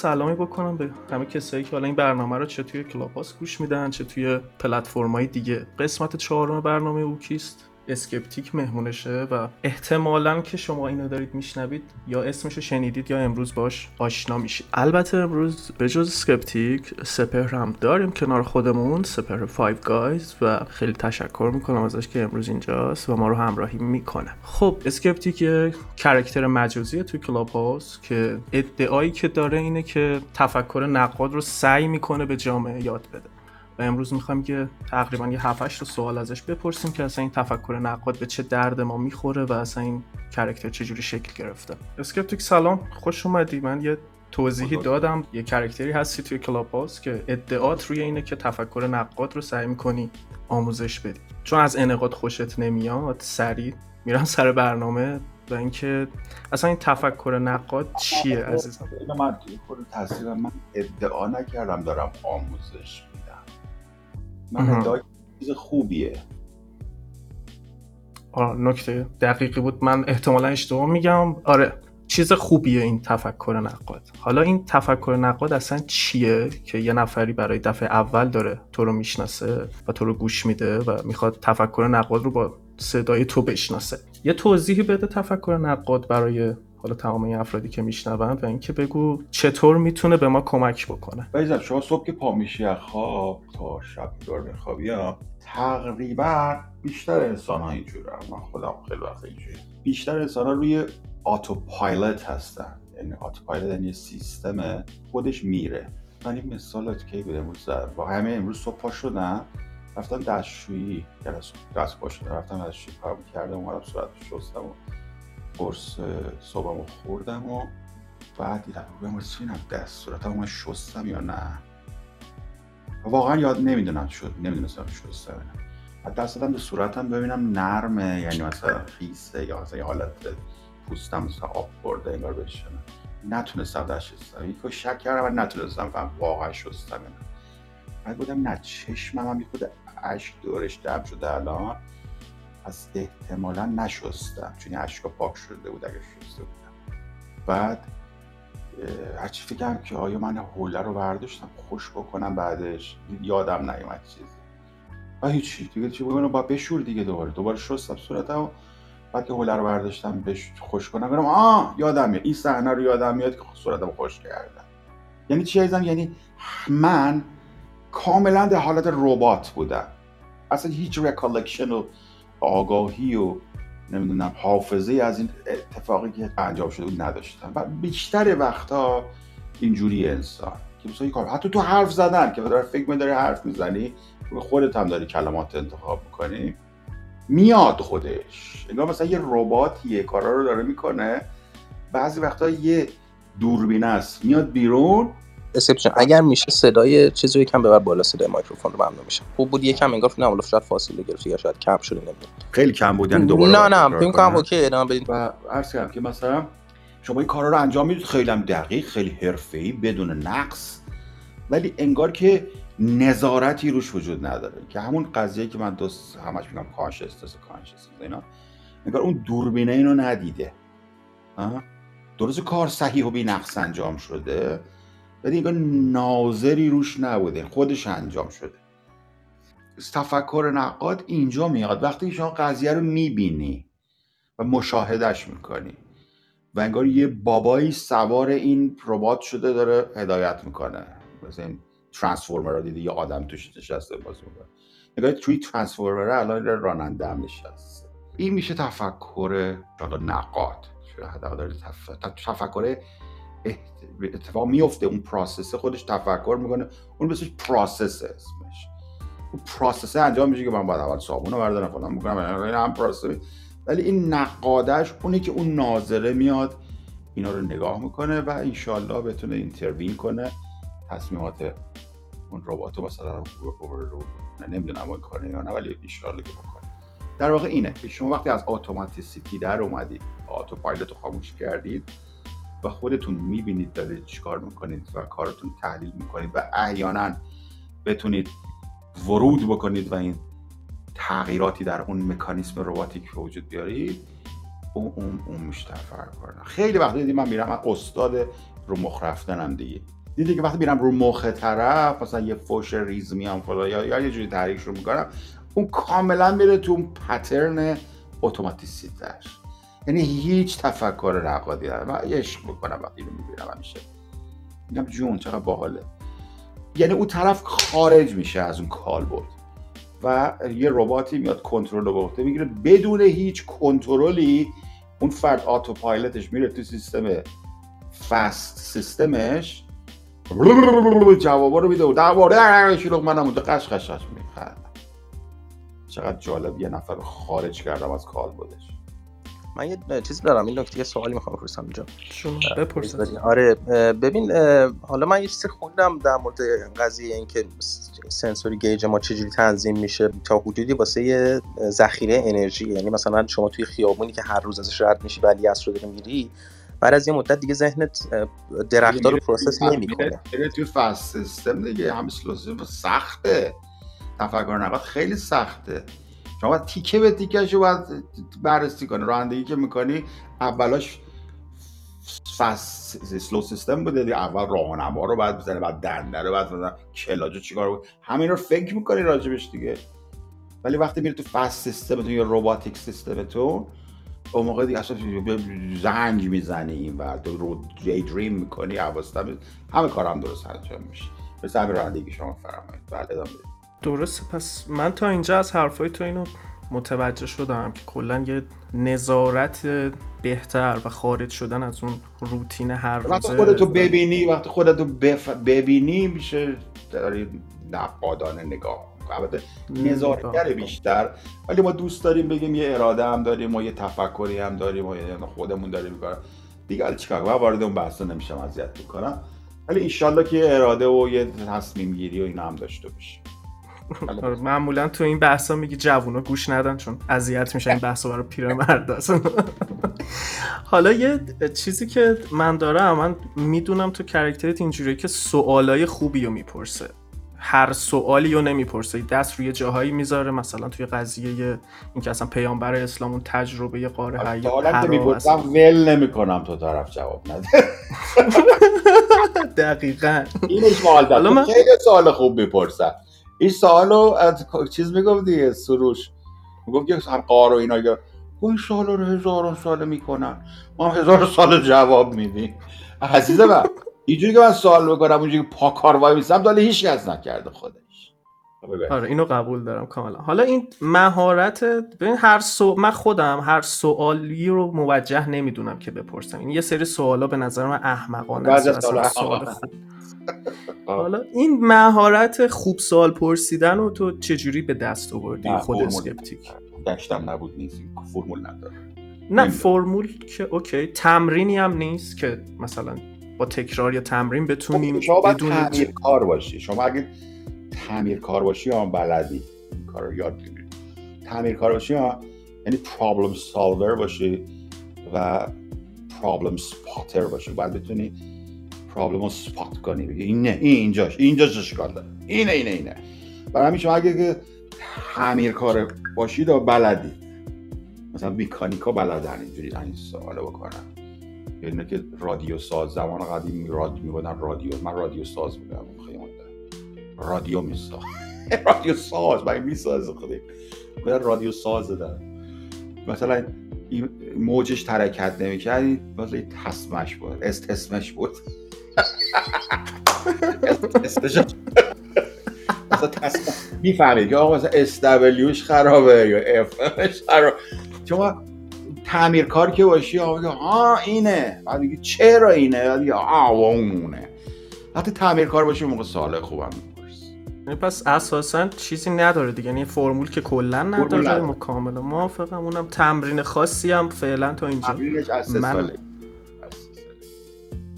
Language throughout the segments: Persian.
سلامی بکنم به همه کسایی که حالا این برنامه رو چه توی کلاب هاوس گوش میدن چه توی پلتفرم‌های دیگه. قسمت چهارم برنامه او کیست اسکپتیک مهمونشه و احتمالا که شما اینو دارید میشنوید یا اسمشو شنیدید یا امروز باش آشنا میشید. البته امروز به جز اسکپتیک سپهر هم داریم کنار خودمون سپهر 5 Guys و خیلی تشکر می‌کنم ازش که امروز اینجاست و ما رو همراهی می‌کنه. خب اسکپتیک یه character مجازیه توی کلاب هاوس که ادعایی که داره اینه که تفکر نقاد رو سعی می‌کنه به جامعه یاد بده. و امروز می‌خوایم که تقریبا یه 7 رو سوال ازش بپرسیم که اصلا این تفکر نقاد به چه درد ما می‌خوره و اصلا این character چجوری شکل گرفته. اسکپتیک سلام خوش اومدی. من یه توضیحی دادم. یه character ی هستی توی کلاب هاوس که ادعات روی اینه که تفکر نقاد رو سعی می‌کنی آموزش بدی. چون از انقاد خوشت نمیاد سریع میرم سر برنامه و اینکه اصلا این تفکر نقاد چیه عزیزم؟ من خود تصویر من ادعا نکردم دارم آموزش من ادعای چیز خوبیه. آره نکته دقیقی بود. من احتمالا اشتباه میگم. آره چیز خوبیه این تفکر نقاد. حالا این تفکر نقاد اصلا چیه که یه نفری برای دفعه اول داره تو رو می‌شناسه و تو رو گوش میده و می‌خواد تفکر نقاد رو با صدای تو بشناسه؟ یه توضیحی بده تفکر نقاد برای حالا تمام این افرادی که میشنوند و اینکه بگو چطور می‌تونه به ما کمک بکنه. بیزم شما صبح که پا میشی خواب تا شب دار بخوابی تقریبا بیشتر انسان ها اینجوره من خودم خیلی وقت اینجوری بیشتر انسان ها روی آتو پایلت هستن. یعنی آتو پایلت یعنی سیستم خودش میره. من این مثالت که بود امروز با همه امروز صبح پا شدم رفتم دستشویی دست پا شدم رفتم دستشویی کار کردم اومدم صورت شستم و قرص صبحمو خوردم و بعد دیدم بگم سینم دست صورتم من شستم یا نه؟ واقعا یاد نمی‌دونم شد نمی‌دونستم شستم بعد دست دادم به صورتم ببینم نرمه یعنی مثلا خیسه یا مثلا یه حالت پوستم مثلا آب برده انگار بشنم نتونستم دست شستم. یکو شک کردم و نتونستم فهم واقعا شستم نه. بعد بودم نه چشمم هم خود عشق دورش دم شده الان. پس احتمالا نشستم چون اشکا پاک شده بود اگر شسته بودم. بعد هرچی فکرم که آیا من حوله رو برداشتم خوش بکنم بعدش یادم نیومد چیزی. و هیچی دیگه چی بگم با بشور دیگه دوباره. دوباره شستم صورتم بعد که حوله رو برداشتم بش خوش کنم گفتم آه یادم میاد. این صحنه رو یادم میاد که صورتم خوش کردم. یعنی چی عزیزم؟ یعنی من کاملا در حالت ربات بودم. اصلا هیچ recollection و آگاهی و نمی‌دونم حافظه از این اتفاقی که انجام شده بود نداشتم و بیشتر وقتا اینجوری انسان که مثلا کار حتی تو حرف زدن که داره فکر داری حرف می‌زنی خودت هم داری کلمات انتخاب می‌کنی میاد خودش. انگار مثلا یه رباتیه کارا رو داره می‌کنه. بعضی وقتا یه دوربین است. میاد بیرون اسکپتیک اگر میشه صدای چیزی رو یکم ببر بالا صدای میکروفون رو ممنون میشه. خوب بود یکم انگار نه حالا شاید فاصله گرفتی یا شاید کم شده نمی‌دونم. خیلی کم بود یعنی دوباره نه نه فکر کنم okay ادامه بدید و عرض کردم که مثلا شما این کارا رو انجام می‌دید خیلی هم دقیق خیلی حرفه‌ای بدون نقص ولی انگار که نظارتی روش وجود نداره. که همون قضیه که من دوست همش میگم consciousness consciousness اینا. انگار اون دوربینه اینو ندیده. درست کار صحیح و بی نقص انجام شده. ولی انگار ناظری روش نبوده خودش انجام شده. تفکر نقاد اینجا میاد. وقتی شما قضیه رو می‌بینی و مشاهدش می‌کنی و انگار یه بابایی سوار این ربات شده داره هدایت می‌کنه. مثل این ترانسفورمر رو دیدی یه آدم توش نشسته بازی می‌کنه. نگاه توی transformer الان راننده هم نشسته. این میشه تفکر نقاد. تفکر اتفاق میفته. اون process خودش تفکر می‌کنه. اون بسش process اسمش. اون process انجام میشه که من باید اول صابون رو بردارم فلان می‌کنم هم process. ولی این نقادش اونه که اون ناظره میاد اینا رو نگاه می‌کنه و انشالله بتونه intervene کنه. تصمیمات اون ربات رو مثلا رو نمی‌دونم اون کار یا نه ولی انشالله که بکنه. در واقع اینه که شما وقتی از اتوماتیسیتی در اومدید آتو رو خاموش کردید و خودتون می‌بینید دارید چیکار می‌کنید و کارتون تحلیل می‌کنید و احیانا بتونید ورود بکنید و این تغییراتی در اون مکانیسم رباتیک به وجود بیارید اون اون اون میشه خیلی وقت دیدیم من میرم من استاد رو مخ رفتنم دیگه. دیدی که وقتی میرم رو مخ طرف مثلا یه فوش ریز میام فلا یا, یا یه جوری تحریک رو می‌کنم اون کاملا میره تو اون pattern automaticity ش یعنی هیچ تفکر نقادی نداره من عشق می‌کنم وقتی رو می‌بینم همیشه. میگم جون چقدر باحاله. یعنی اون طرف خارج میشه از اون کال بود و یه رباتی میاد کنترل رو به می‌گیره. بدون هیچ کنترلی اون فرد آتو پایلتش میره تو سیستم فست سیستمش. جوابا رو میده و درباره شلوغ منم اونجا قش قش قش میخند چقدر جالب یه نفر خارج کردم از کال بودش من یه چیزی دارم این نکته یه سوالی می‌خوام بپرسم اینجا. شما بپرسید. آره ببین حالا من یه چیزی خوندم در مورد قضیه اینکه سنسوری گیج ما چجوری تنظیم میشه. تا حدودی واسه ذخیره انرژی یعنی مثلا شما توی خیابونی که هر روز ازش رد میشی ولی از رو داری میری بعد از یه مدت دیگه ذهنت درختار رو process نمی‌کنه. توی fast system دیگه همه سخته. تفکر نقد خیلی سخته. شما باید تیکه به تیکه رو باید بررسی کنی. رانندگی که می‌کنی اولاش fast slow system بوده دی اول راهنما رو بعد بزنه بعد دنده رو بعد مثلا کلاجو چیکار بود؟ همین رو فکر می‌کنی راجبش دیگه. ولی وقتی میری تو فست سیستم تو یا روباتیک سیستم تو اون موقع دیگه اصلا زنگ می‌زنی این تو رو دی دریم می‌کنی حواست همه کارم درست انجام میشه. مثل همین رانندگی شما فرمایید بله ادامه درسته پس من تا اینجا از حرفای تو اینو متوجه شدم که کلا یه نظارت بهتر و خارج شدن از اون روتین هر روزه وقتی خودتو ببینی وقتی خودتو بف... ببینی میشه داری نقادانه نگاه البته نظارتگر بیشتر. ولی ما دوست داریم بگیم یه اراده هم داریم ما یه تفکری هم داریم و خودمون داریم می‌کنم دیگه چیکار من وارد اون بحثا نمیشم اذیت می‌کنم. ولی انشالله که یه اراده و یه تصمیم گیری و اینا هم داشته باشیم. معمولا تو این بحثا میگی جوونا گوش ندن چون اذیت میشه این بحثا برای پیرمرد حالا یه چیزی که من دارم من می‌دونم تو کرکترت اینجوریه که سوالای خوبی رو می‌پرسه. هر سوالی رو نمی‌پرسه. دست روی جاهایی می‌ذاره مثلا توی قضیه اینکه اصلا پیامبر اسلام اون تجربه قاره حیات حالا می‌پرسم ول نمی‌کنم تو طرف جواب نده. دقیقا. اینش مال من... خیلی سوال خوب می‌پرسن این سوالو چیز می‌گفت دیگه سروش. می‌گفت که هم قار و اینا یا این سوال رو هزاران ساله می‌کنن. ما هم هزار سال جواب میدیم. عزیز من اینجوری که من سوال بکنم اونجوری پا کار وای میسم داله هیچ کس نکرده خودش. آره اینو قبول دارم کاملا. حالا این مهارت ببین هر سو... من خودم هر سوالی رو موجه نمی‌دونم که بپرسم. این یه سری سوالا به نظر من احمقانه است. حالا این مهارت خوب سوال پرسیدن رو تو چجوری به دست آوردی؟ خود اسکپتیک داشتم نبود نیست. فرمول نداره. نه فرمول که اوکی. تمرینی هم نیست که مثلا با تکرار یا تمرین بتونیم شما باید تعمیر کار باشی. شما اگه تعمیر کار باشی هم بلدی. این کار رو یاد بگیری. تعمیر کار باشی هم یعنی پرابلم سالور باشی و پرابلم سپاتر باشی. باید بتونی پرابلم رو سپات کنی. بگی این نه این اینجاش اینجاش اشکال داره؟ اینه اینه اینه. برای همین شما اگه که تعمیر کار باشید و بلدی. مثلا میکانیکا بلدن اینجوری این سوالو بکنن یعنی که رادیو ساز زمان قدیم رادیو میبودن رادیو. من رادیو ساز میگم خیلی رادیو میساز. رادیو ساز من میساز خودی. رادیو ساز دارم. مثلا این موجش ترکت نمی‌کرد مثلا تسمش بود استسمش بود. می‌فهمید که آقا مثلا SWش خرابه یا FMش خرابه. شما تعمیرکار که باشی آقا آه اینه. بعد میگه چرا اینه؟ بعد میگه آه اونه وقتی تعمیرکار باشی موقع سال خوبم یعنی پس اساسا چیزی نداره دیگه. یعنی فرمول که کلا نداره ما کاملا. موافقم اونم تمرین خاصی هم فعلا تا اینجا. من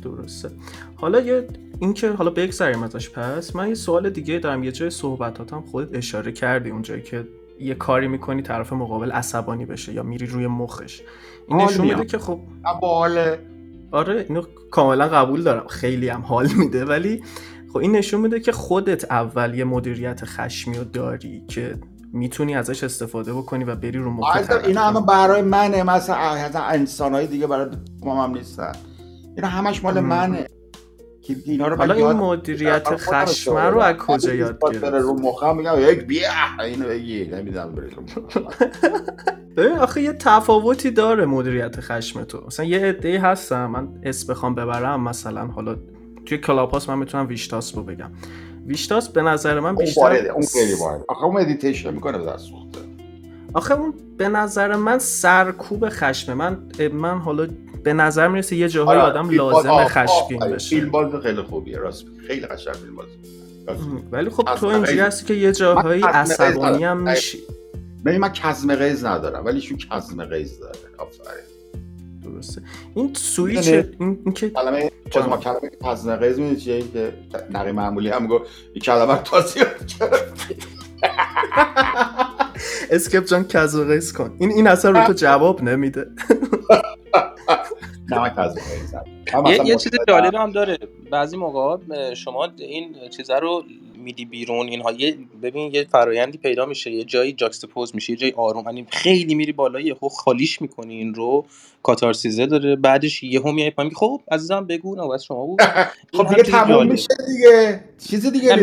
درسته. حالا یه اینکه حالا بگذریم ازش پس من یه سوال دیگه دارم. یه جای صحبتاتم خودت اشاره کردی اونجایی که یه کاری می‌کنی طرف مقابل عصبانی بشه یا میری روی مخش. این نشون میده که خب باله آره اینو کاملا قبول دارم. خیلی هم حال میده. ولی خب این نشون میده که خودت اول یه مدیریت خشمی رو داری که می‌تونی ازش استفاده بکنی و بری رو مخ اینا همه برای منه. مثلا انسانهای دیگه برای هم نیستن. اینا همش مال منه. که اینا رو حالا این مدیریت خشم رو از. کجا یاد گرفتی؟ رو مخم میگم یک بیا اینو بگی. نمی‌دونم. ببین آخه یه تفاوتی داره مدیریت خشم تو. مثلا یه عده هستم من اسم بخوام ببرم مثلا حالا توی کلاپاس من می‌تونم ویشتاس رو بگم. ویشتاس به نظر من اون بیشتر وارده اون خیلی وارده آخه اون مدیتیشن می‌کنه به دست آخه اون به نظر من سرکوب خشمه. من من حالا به نظر می‌رسه یه جاهای آره، آدم لازم خشمگین آفرین. بشه. فیلم باز خیلی خوبیه راست. خیلی قشنگ فیلم. ولی خب تو اینجوری هستی که یه جاهایی عصبانی هم. میشی. ببین من کزم قیز ندارم ولی شو کزم قیز داره. آفرین. درسته. این سویچ؟ این, این که کلمه ما کلمه کزم قیز می‌دونی چیه؟ این که نقی معمولی هم گفت این کلمه کرد. اسکپ جان کزوقیس کن. این این اصلا رو تو جواب نمیده. ندارم. من یه, یه چیز. جالب هم داره بعضی موقع شما این چیزا رو میدی بیرون اینها یه ببین یه فرایندی پیدا میشه یه جایی جاکستپوز میشه یه جایی آروم یعنی خیلی میری بالا یهو خالیش می‌کنی این رو کاتارسیزه داره بعدش یهو میای پایین خب عزیزم بگو بس شما بود خب دیگه تموم جالب. میشه دیگه چیز دیگه.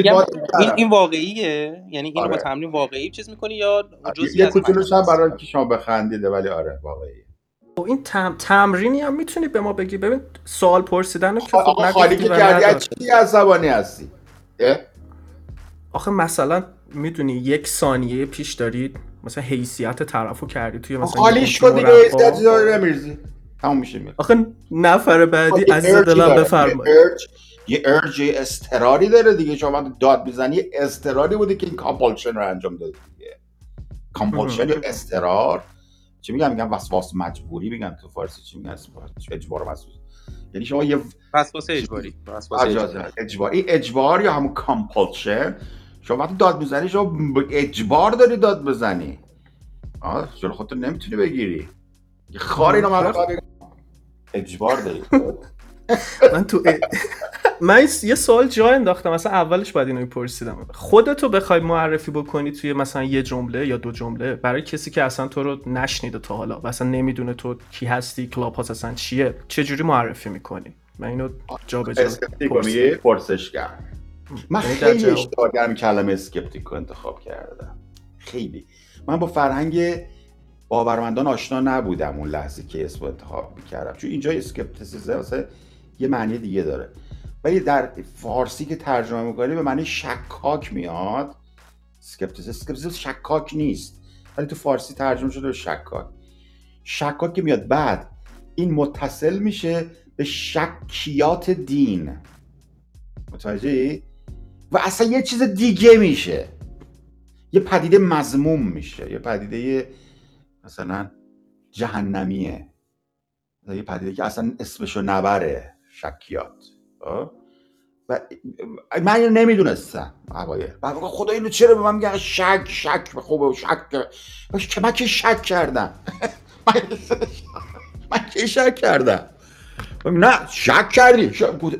این این واقعیه یعنی اینو با آره. تمرین واقعی چیز می‌کنی یا جزئی یه از کوچولوش هم برای؟ که شما بخندیده ولی آره واقعی خب این تم... تمرینی هم می‌تونی به ما بگی. ببین سوال پرسیدن رو که خب خالی که کردی. از چی عصبانی هستی؟ آخه مثلا می‌دونی یک ثانیه پیش دارید مثلا حیثیت طرفو کردی توی مثلا خالیش کن دیگه مربا. حیثیتی داره نمیرزی تموم میشه آخه نفر بعدی یه عزیز دلم. بفرمایید. یه urge اضطراری داره دیگه. شما داد می‌زنی اضطراری بوده که این compulsion رو انجام داده دیگه. compulsion اضطرار چی میگن؟ میگن وسواس مجبوری میگن تو فارسی چی میگن؟ اجبار وسواس. یعنی شما یه وسواس اجباری. وسواس اجباری. اجازه اجبار. این اجبار یا همون compulsion شما وقتی داد می‌زنی شما اجبار داری داد بزنی. آه جلو خودتو نمی‌تونی بگیری. یه خار اینا من اجبار داری. من تو ا- من یه سوال جا انداختم. مثلا اولش باید اینو پرسیدم خودتو بخوای معرفی بکنی توی مثلا یه جمله یا دو جمله برای کسی که اصلا تو رو نشنیده تا حالا و اصلا نمی‌دونه تو کی هستی کلاب هاست اصلا چیه چجوری معرفی می‌کنی؟ من اینو جا به جا پرسشگر من یعنی خیلی. اشتباه کردم کلمه اسکپتیک رو انتخاب کردم. خیلی. من با فرهنگ باورمندان آشنا نبودم اون لحظه که اسم انتخاب می‌کردم. چون اینجا skepticism یه معنی دیگه داره. ولی در فارسی که ترجمه می‌کنی به معنی شکاک میاد. skepticism skepticism شکاک نیست. ولی تو فارسی ترجمه شده به شکاک. شکاک که میاد بعد این متصل میشه به شکیات دین. متوجهی؟ و اصلا یه چیز دیگه میشه. یه پدیده مضموم میشه. یه پدیده مثلا جهنمیه. یه پدیده که اصلا اسمشو نبره. شکیات؟ و من نمی‌دونستم. اوایل. بعد میگم خدا اینو چرا به من میگه؟ شک شک خوبه شک که من که شک کردم. من- که شک کردم. نه شک کردی.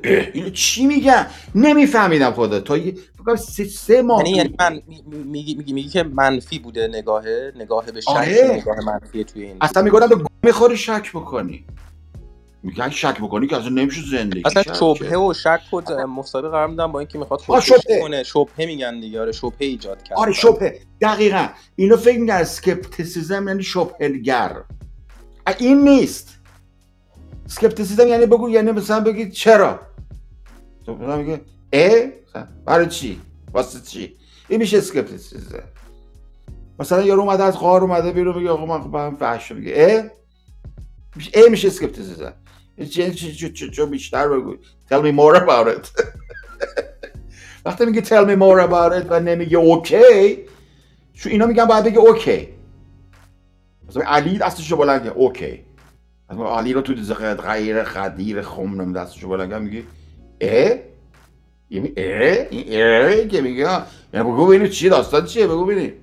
اینو چی میگن نمیفهمیدم خدا. تا کنم سه, سه ماه یعنی یعنی من می- میگی میگی میگی که منفی بوده نگاهه نگاه به شک آره. نگاه منفی توی این. اصلا میگن تو می‌خوری شک بکنی. میگن شک بکنی که اصلا نمیشه زندگی اصلا شبهه. و شک و مسابقه قرار میدن با اینکه می‌خواد شبهه. کنه. شبهه میگن دیگه. آره شبهه ایجاد کرد. آره شبهه. دقیقا. اینو فکر میگن سکپتیسیزم یعنی شبهگر این نیست. skepticism یعنی بگو یعنی مثلا بگی چرا؟ تو مثلا میگه اه مثلا برای چی؟ واسه چی؟ این میشه skepticism مثلا یارو اومده از غار اومده بیرون میگه آقا من فحش میگه اه میشه- اه میشه skepticism چه بیشتر بگو. Tell me more about it. وقتی میگه tell me more about it و نمیگه okay چون اینا میگن باید بگه okay مثلا علی دستشو بلند کرد okay علی رو تو غدیر غدیر خم دستشو بلند کرد میگه اه؟ یعنی اه؟ اه که میگه یعنی بگو ببینیم چیه داستان چیه بگو ببینیم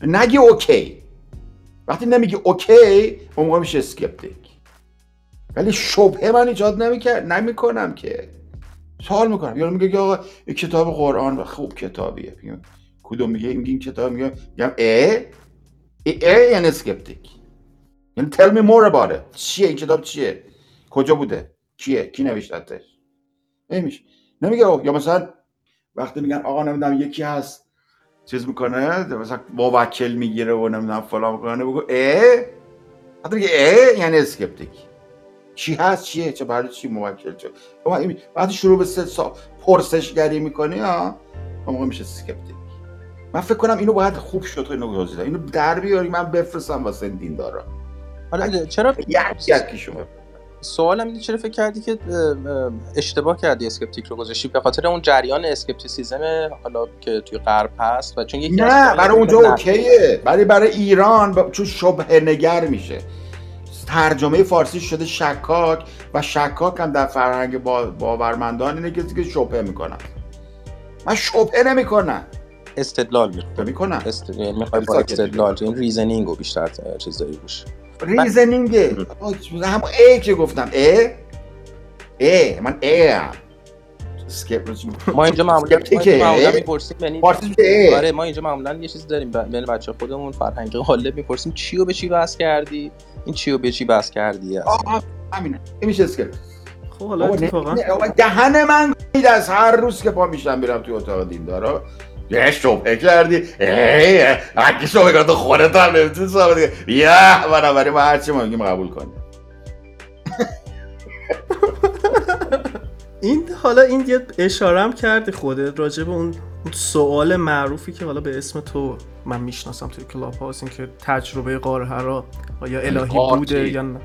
نگه okay وقتی نمیگه okay اون موقع میشه skeptic ولی شبهه من ایجاد نمی‌کرد نمی‌کنم که. سوال می‌کنم. یارو میگه که آقا این کتاب قرآن خوب کتابیه. میگم کدوم میگه؟ این کتاب میگه. میگم اه اه یعنی اسکپتیک یعنی tell me more about it. چیه؟ این کتاب چیه؟ کجا بوده؟ کیه؟ کی نوشتتش نمیشه. نمیگه یا مثلا وقتی میگن آقا نمی‌دونم یکی هست چیز می‌کنه مثلا موکل می‌گیره و نمی‌دونم فلان می‌کنه بگو اه حتی میگه یعنی اسکپتیک چی هست چیه چه برای چی موکل چه؟ وقتی شروع به سا... پرسشگری می‌کنی ها موقع میشه skeptic من فکر کنم اینو باید خوب شد اینو گذاشته اینو در بیاری من بفرستم واسه دین دارا حالا چرا یکی شما سوالم اینه چرا فکر کردی که اشتباه کردی skeptic رو گذاشتی؟ به خاطر اون جریان skepticism حالا که توی غرب هست و چون یکی نه برای اونجا okay ه. برای برای ایران با... چون شبهه نگر میشه. ترجمه فارسی شده شکاک و شکاک هم در فرهنگ با... باورمندان اینه که شبهه می‌کنن. من شبهه نمی‌کنم. استدلال می‌کنم. است... می‌خوای با استدلال این reasoning رو بیشتر چیز داری روش reasoning ه. هم ای که گفتم. ای؟ ای من ای هم ما اینجا معمولا می‌پرسیم یعنی آره ما اینجا معمولا یه چیزی داریم. بین بچه خودمون فرهنگ غالب می‌پرسیم چی رو به چی بحث کردی؟ این چی رو به چی بحث کردی آه همینه. این میشه اسکیپ خب حالا اتفاقا. دهن من از هر روز که پا میشم میرم توی اتاق دیندارا. یه شبه کردی. ای اگه شبه کردی خودت هم نمی‌تونی ثابت کنی یه بنابراین ما هرچی ما میگیم قبول کنیم. این حالا این یه اشارم کردی خودت راجع به اون سوال معروفی که حالا به اسم تو من می‌شناسم توی کلاب هاوس این که تجربه قاره هرا یا الهی بوده یا نه؟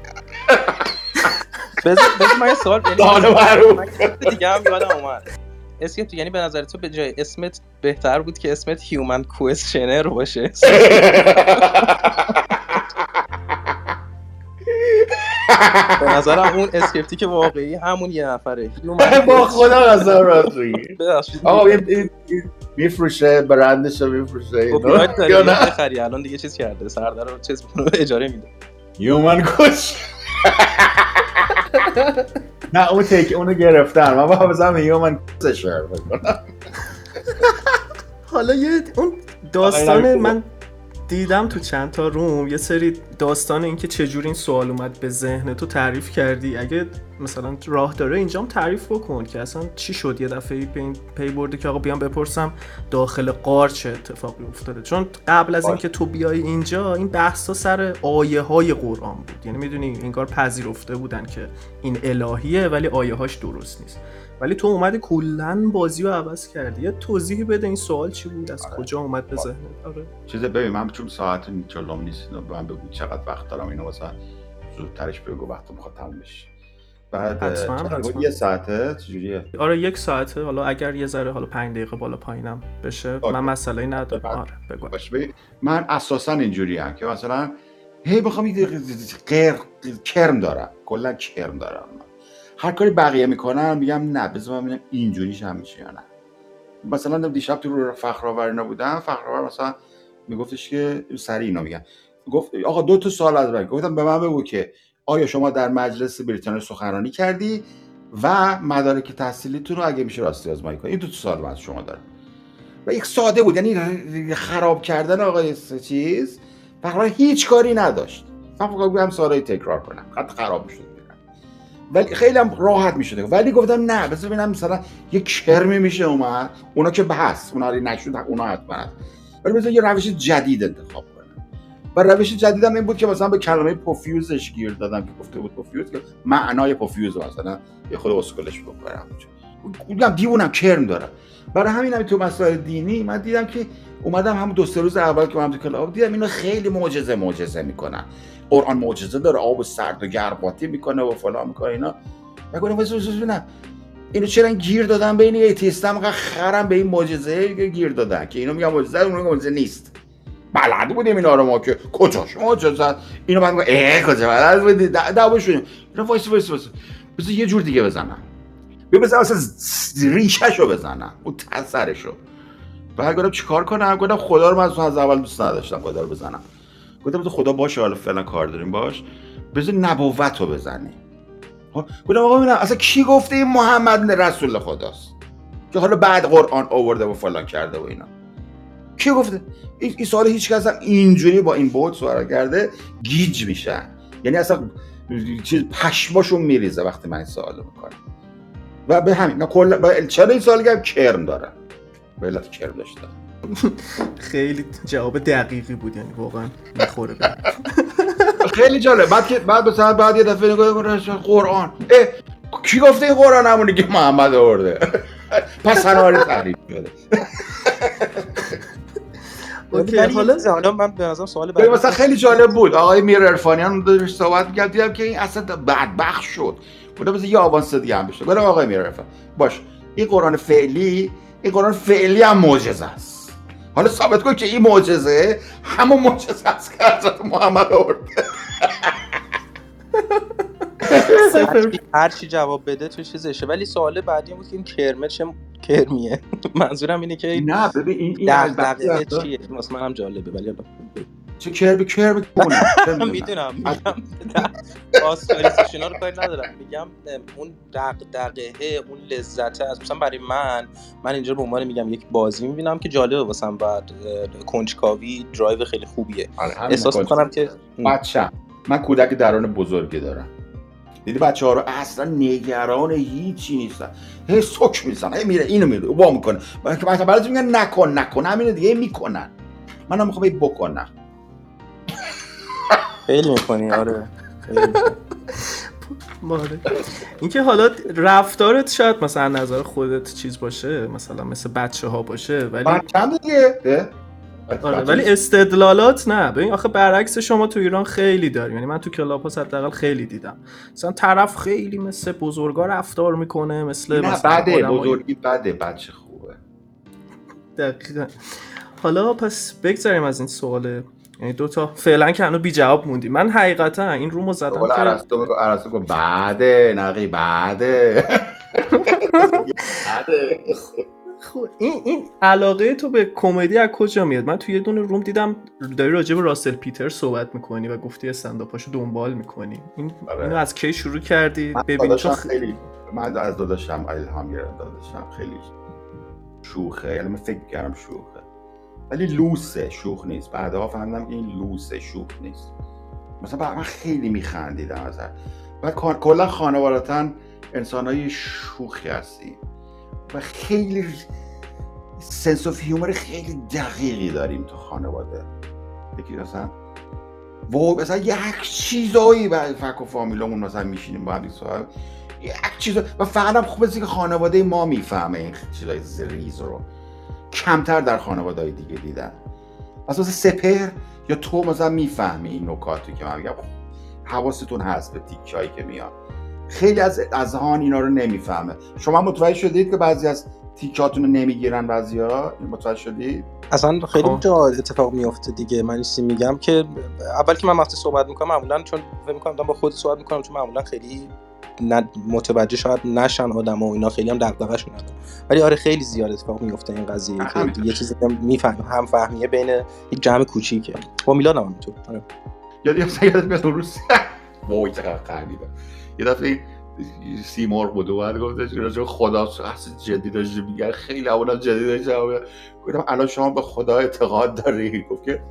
بذار من یه سوال دانه معروف. دیگه هم یادم اومد. Skep یعنی به نظر تو به جای اسمت بهتر بود که اسمت human questioner باشه؟ به نظرم اون skeptic واقعی همون یه نفره. با خدا قسم راست آقا میفروشه برندش رو میفروشه خب خری الان دیگه چیز کرده. سردار رو چیز اجاره میده. human ques نه اون تیک اونو گرفتن من human questioner بکنم حالا یه اون داستان من دیدم تو چند تا room یه سری داستان اینکه چجور این سوال اومد به ذهن تو تعریف کردی. اگه مثلا راه داره اینجام تعریف بکن که اصلا چی شد؟ یه دفعه پی, پی برده که آقا بیام بپرسم داخل قار چه اتفاقی افتاده. چون قبل از اینکه تو بیای اینجا این بحثا سر آیه های قرآن بود. یعنی می‌دونی انگار پذیرفته بودن که این الهیه ولی آیه هاش درست نیست. ولی تو اومدی کلا بازی رو عوض کردی. یه توضیحی بده این سوال چی بود؟ از آره. کجا اومد به ذهنت؟ آره. چیز ببین من چون ساعت جلوم نیست من بگو چقدر وقت دارم اینو واسه زودترش بگو وقت می‌خواد تموم بشه. بعد حتما, حتما. یه ساعته چجوریه؟ آره یک ساعته. حالا اگر یه ذره حالا 5 دقیقه بالا پایینم بشه آره. من مسئله ندارم آره بگو. من اساسا اینجوری هم که مثلا هی بخوام یه کرم دارم. کلا کرم دارم. هر کاری بقیه می‌کنن میگم نه بذار من ببینم اینجوریش هم میشه یا نه. مثلا دیشب تو رو فخرآوری نبودم فخرآور مثلا میگفتش که سری اینا میگن. گفت آقا دو تا سوال از من. گفتم به من بگو که آیا شما در مجلس بریتانیا سخنرانی کردی و مدارک تحصیلیتون رو اگه میشه راستی آزمایی کنید این دو تا سوال من از شما دارم. و یک ساده بود یعنی خراب کردن آقای چیز فقط هیچ کاری نداشت. فقط هم سوالای تکرار کنم. خط خراب می‌شد ولی خیلی هم راحت می‌شده. ولی گفتم نه بذار ببینم مثلا یه کرمی میشه اومد اونا که بحث اونا رو نشد اونا حتما. ولی بذار یه روش جدید انتخاب کنم. و روش جدیدم این بود که مثلا به کلمه پوفیوزش گیر دادم که گفته بود پوفیوز که معنای پوفیوز مثلا یه خود اسکلش بکنم. دیدم دیوونم کرم دارم. برای همین هم تو مسائل دینی من دیدم که اومدم هم دو سه روز اول که من تو کلاب دیدم اینو خیلی معجزه معجزه می‌کنن. قرآن معجزه داره آب سرد و گرباتی می‌کنه و فلان می‌کنه اینا. نکنه ببینم. اینو چرا گیر دادن بین ایتیستم خرم به این معجزه گیر دادن که اینو میگن معجزه اون معجزه نیست. بلد بودیم اینا رو ما که کجاش معجزه. اینو بعد میگم اه کجا بلد بودی؟ دعوا شدیم. اینا وایس وایس یه جور دیگه بزنم. بیا بزنم اصلا ریشهشو بزنم. اون تسرشو بعد گفتم چیکار کنم؟ گفتم خدا رو من از اول دوست نداشتم خدا رو بزنم. گفتم تو خدا باشه حالا فعلا کار داریم باش. بذار نبوت رو بزنی خب، گفتم آقا ببینم اصلا کی گفته این محمد رسول خداست؟ که حالا بعد قرآن آورده و فلان کرده و اینا. کی گفته؟ این سوال هیچ کس هم اینجوری با این بود سوال کرده گیج میشن یعنی اصلا چیز پشماشون میریزه وقتی من این سوال می‌کنم. و به همین کلا با- چرا این سال هم کرم دارن به علت کرم داشتن خیلی جواب دقیقی بود یعنی واقعا می‌خوره به خیلی جالب. بعد که بعد مثلا بعد یه دفعه نگاه کنه قرآن. اه کی گفته این قرآن؟ همونی که محمد آورده. پس سنواری تحریف شده. حالا؟ من به نظرم سوال مثلا خیلی جالب بود. آقای میر ارفانیان داشت صحبت می‌کرد دیدم که این اصلا بدبخت شد. مثلا یه آوانس دیگه هم بشه. برم آقای میر ارفان باش. این قرآن فعلی این قرآن فعلی هم معجزه است. حالا ثابت کن که این معجزه همون معجزه است که حضرت محمد آورده هر چی جواب بده تو چیزشه ولی سوال بعدی بود که این کرمه چه کرمیه. منظورم اینه که نه ببین این چیه؟ واسه منم جالبه ولی چه کربی کربی کنه چه من می‌دونم. میگم آسپاریسش اینا رو کاری ندارم. میگم اون دغدغه اون لذته از مثلا برای من من اینجا به عنوان میگم یک بازی می‌بینم که جالبه واسم بعد کنجکاوی درایو خیلی خوبیه. آره، احساس. می‌کنم که بچم من کودک درون بزرگی دارم. دیدی بچه ها رو؟ اصلا نگران هیچی نیستن. هی سک میزن هی میره اینو میره وا می‌کنه. مثلا برای میگن نکن نکن. همینه دیگه می‌کنن. منم می‌خوام بکنم. خیلی می‌کنی آره. آره. اینکه حالا رفتارت شاید مثلا نظر خودت چیز باشه مثلا مثل بچه ها باشه ولی چند دیگه اه؟ آره ولی استدلالات نه. ببین آخه برعکس شما تو ایران خیلی داریم. یعنی من تو کلاب ها حداقل خیلی دیدم. مثلا طرفا خیلی مثل بزرگا رفتار می‌کنه مثل نه مثلا بده بزرگی بده بچه خوبه. دقیقا. حالا پس بگذاریم از این سواله یعنی دوتا فعلا که هنوز بی جواب موندیم. من حقیقتا این رومو زدم که عرستو عرستو گفت بعده نقی بعده. بعده. خب این این علاقه تو به کمدی از کجا میاد؟ من توی یه دونه روم دیدم داری راجع به راسل پیتر صحبت می‌کنی و گفتی استنداپاشو دنبال می‌کنی. این آره. اینو از کی شروع کردی؟ داداشم چون خیلی من از داداشم الهام گرفتم داداشم خیلی شوخه. یعنی من فکر کردم شوخه. ولی لوسه شوخ نیست. بعدها فهمیدم که این لوسه شوخ نیست. مثلا من خیلی میخندیدم از هر و کلا خانوادتا انسان های شوخی هستی و خیلی sense of humor خیلی دقیقی داریم تو خانواده. یکی مثلا و مثلا یک چیزایی برای فک و فامیلمون مثلا میشینیم با هم صحبت یک چیز و فقط هم خوبه که خانواده ما می‌فهمه این چیزای ریز رو. کمتر در خانواده های دیگه دیدن. مثلا سپر یا تو مثلا می‌فهمی این نکاتی که من میگم. حواستون هست به تیکایی که میان خیلی از اذهان اینا رو نمی‌فهمه. شما متوجه شدید که بعضی از تیکاتون رو نمی‌گیرن بعضیا؟ متوجه شدید؟ اصلا خیلی خب. جا اتفاق میفته دیگه. من چیزی میگم که اول که من وقتی صحبت می‌کنم معمولا چون فکر می‌کنم با خود صحبت می‌کنم چون معمولا خیلی متوجه شاید نشن آدم و اینا خیلی هم دغدغه‌شون ندارن ولی آره خیلی زیاد اتفاق میفته این قضیه که. یه چیزی میفهم هم فهمیه بین یک جمع کوچیکه با میلاد هم همینطور آره. یاد یادت میاد اون روز وای چقدر خندیدم یه دفعه سیمور بود و بعد گفتش که راجع خدا جدی داشت میگن خیلی اولا جدی داشت. گفتم الان شما به خدا اعتقاد داری گفت که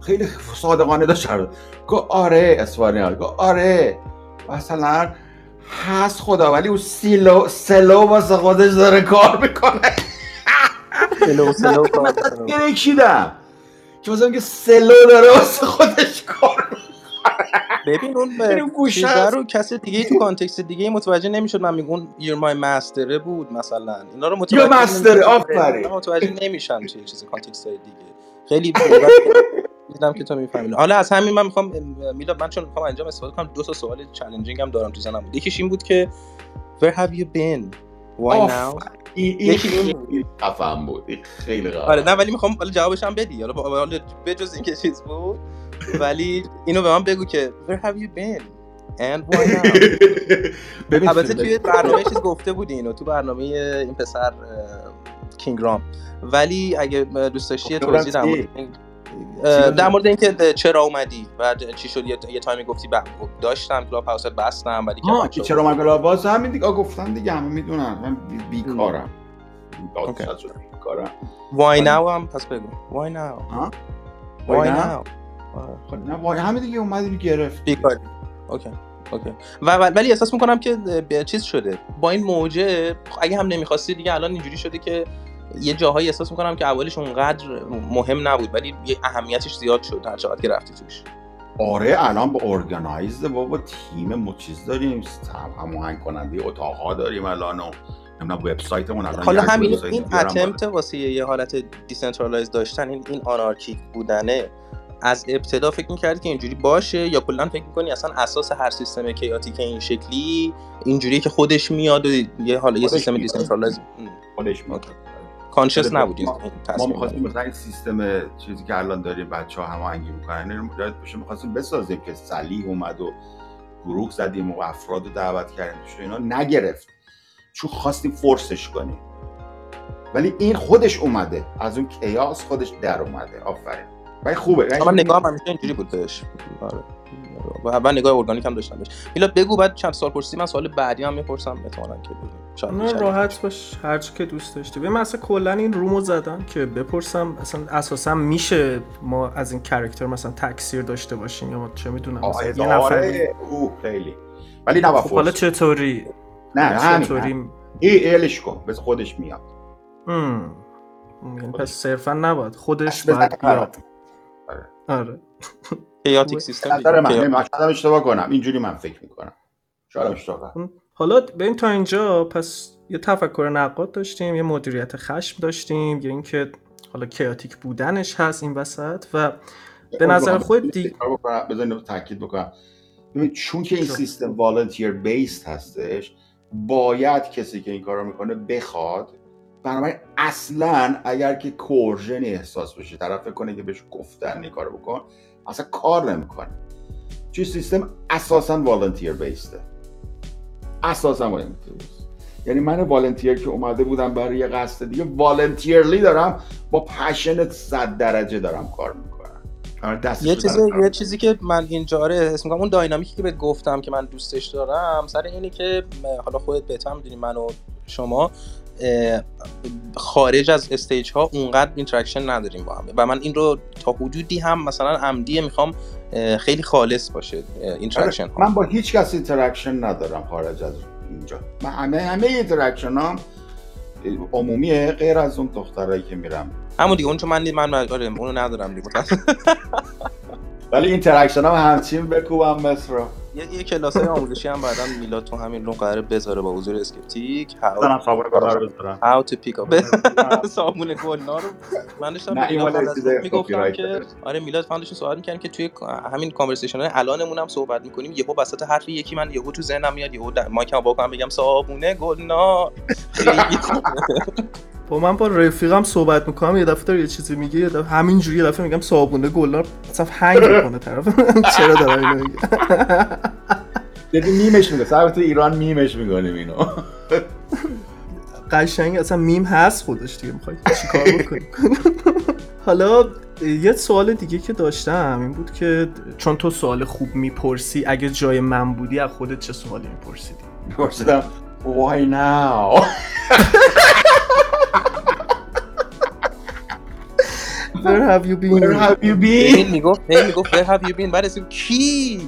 خیلی صادقانه داشت. گفت آره اسپانیال گفت آره مثلا هست خدا ولی اون سیلو سلو واسه خودش داره کار می‌کنه. سلو سلو کار که مثلا که سلو داره واسه خودش کار ببین اون یعنی اون گوشه. رو کسی دیگه تو کانتکست دیگه متوجه نمی‌شد. من میگم یور مای ماستره بود مثلا. اینا رو متوجه یا مستره، نمی‌شدن. آفرین. متوجه نمیشن توی چیز کانتکست های دیگه. خیلی دیدم که تو می‌فهمی. حالا از همین من می‌خوام میلاد من چون می‌خوام انجام استفاده کنم دو تا سوال چالنجینگ هم دارم تو ذهنم. بود یکیش این بود که where have you been? Why now? یکی خفن بود. خیلی آره نه ولی می‌خوام حالا جوابش هم بدی. حالا بجز اینکه چیز بود. ولی اینو به من بگو که where have you been? And why now ببین البته توی برنامه چیز گفته بودی اینو تو برنامه این پسر کینگ رام. ولی اگه دوست داشتی توضیح در مورد؟ در مورد اینکه چرا اومدی بعد چی شد؟ یه تایمی گفتی ب- داشتم کلاب هاوست بستم ولی ها که که چرا من گلاباز همین دیگه. گفتن دیگه همه می‌دونن. من بی- بیکارم. بیکارم. Why now هم؟ پس بگو. Why now ها؟ Why وای نه؟ now آره. خب نه وای همین دیگه اومدی گرفت بیکاری. اوکی اوکی. و ولی احساس می‌کنم که به چیز شده. با این موجه اگه هم نمی‌خواستی دیگه الان اینجوری شده که یه جاهایی احساس می‌کنم که اولش اونقدر مهم نبود ولی یه اهمیتش زیاد شد هر چقدر که رفتی توش. آره الان با organized بابا تیم ما چیز داریم هماهنگ کننده اتاقها داریم الان و نمی‌دونم وبسایتمون الان حالا همین این attempt واسه یه حالت decentralized داشتن این این anarchic بودنه از ابتدا فکر می‌کردی که اینجوری باشه یا کلا فکر می‌کنی اصلا اساس هر سیستم chaotic این شکلی اینجوری که خودش میاد و یه حالا یه سیستم decentralized خودش میاد. conscious نبودیم ما می‌خواستیم مثلا این سیستم چیزی که الان داریم بچه‌ها هماهنگی می‌کنن اینو یاد بشه می‌خواستیم بسازیم که صلیح اومد و گروه زدیم و افراد رو دعوت کردیم اینا نگرفت. چون خواستیم فورسش کنیم. ولی این خودش اومده. از اون کیاس خودش در اومده. آفرین. ولی خوبه. من یعنی نگاه همیشه اینجوری بود بهش. آره. و من نگاه ارگانیک هم داشتم بهش. میلاد بگو بعد چند سال پرسی من سوال بعدی هم می‌پرسم احتمالاً که نه راحت باش. هر چی که دوست داشتی. ببین مثلا کلا این رومو زدم که بپرسم اصلا اساسا میشه ما از این کرکتر مثلا تکثیر داشته باشیم یا ما چه می‌دونم مثلا یه نفر او خیلی. ولی نه خب حالا چطوری؟ نه چطوری؟ ای الش کن. بس خودش میاد. یعنی پس صرفا نباید. خودش باید بیاد. آره. کیاتیک سیستم نظر من اشتباه کنم اینجوری من فکر می‌کنم. شاید اشتباه. حالا ببین تا اینجا. پس یه تفکر نقاد داشتیم یه مدیریت خشم داشتیم یا اینکه حالا کیاتیک بودنش هست این وسط و به نظر خود دی بذارید تاکید بکنم. ببین چون که این سیستم والنتیر بیسد هستش باید کسی که این کارو می‌کنه بخواد بنابراین اصلا اگر که کورژن احساس بشه طرف کنه که بهش گفتن این کارو بکن اصلا کار نمی‌کنه. چون سیستم اساسا volunteer based ه. اساسا volunteer یعنی من volunteer که اومده بودم برای یه قصد دیگه voluntarily دارم با passion صد درجه دارم کار می‌کنم. آره، یه چیزی یه چیزی که من اینجا آره اسم اون dynamic ی که بهت گفتم که من دوستش دارم سر اینه که حالا خودت بهتر می‌دونی من و شما خارج از stage ها اونقدر interaction نداریم با هم. و من این رو تا حدودی هم مثلا عمدیه می‌خوام خیلی خالص باشه interaction ها. من با هیچ کس interaction ندارم خارج از اینجا. من همه همه interaction هم عمومیه غیر از اون دخترایی که میرم. همون دیگه اون چون من من آره اونو ندارم دیگه ولی interaction هم همچین بکوبم مصر یه یه کلاس آموزشی هم بعدا میلاد تو همین room قرار بذاره با حضور Skeptic. How صابون گلنا رو بذارم. How to pick up صابون گلنا رو. من داشتم می‌گفتم که آره میلاد فاندشون صحبت می‌کنن که توی همین conversation های الانمون هم صحبت می‌کنیم. یهو وسط حرف یکی من یهو تو ذهنم میاد یهو mic م وا کنم بگم صابونه گلنا خیلی با من با رفیقم صحبت می‌کنم یه دفعه یه چیزی میگه یه دفعه همینجوری یه دفعه میگم صابونه گلنار اصلا هنگ می‌کنه طرف. چرا دارم اینو میگه دیگه میمش میگه. البته ایران میمش می‌کنیم اینو. قشنگ اصلا میم هست خودش دیگه می‌خوای چیکار بکنی؟ حالا یه سوال دیگه که داشتم این بود که چون تو سوال خوب می‌پرسی اگه جای من بودی از خودت چه سوالی میپرسیدی؟ میپرسیدم why now? Where have you been? Where have you been? این می‌گفت این می‌گفت Where have you been? بعد اسم کی؟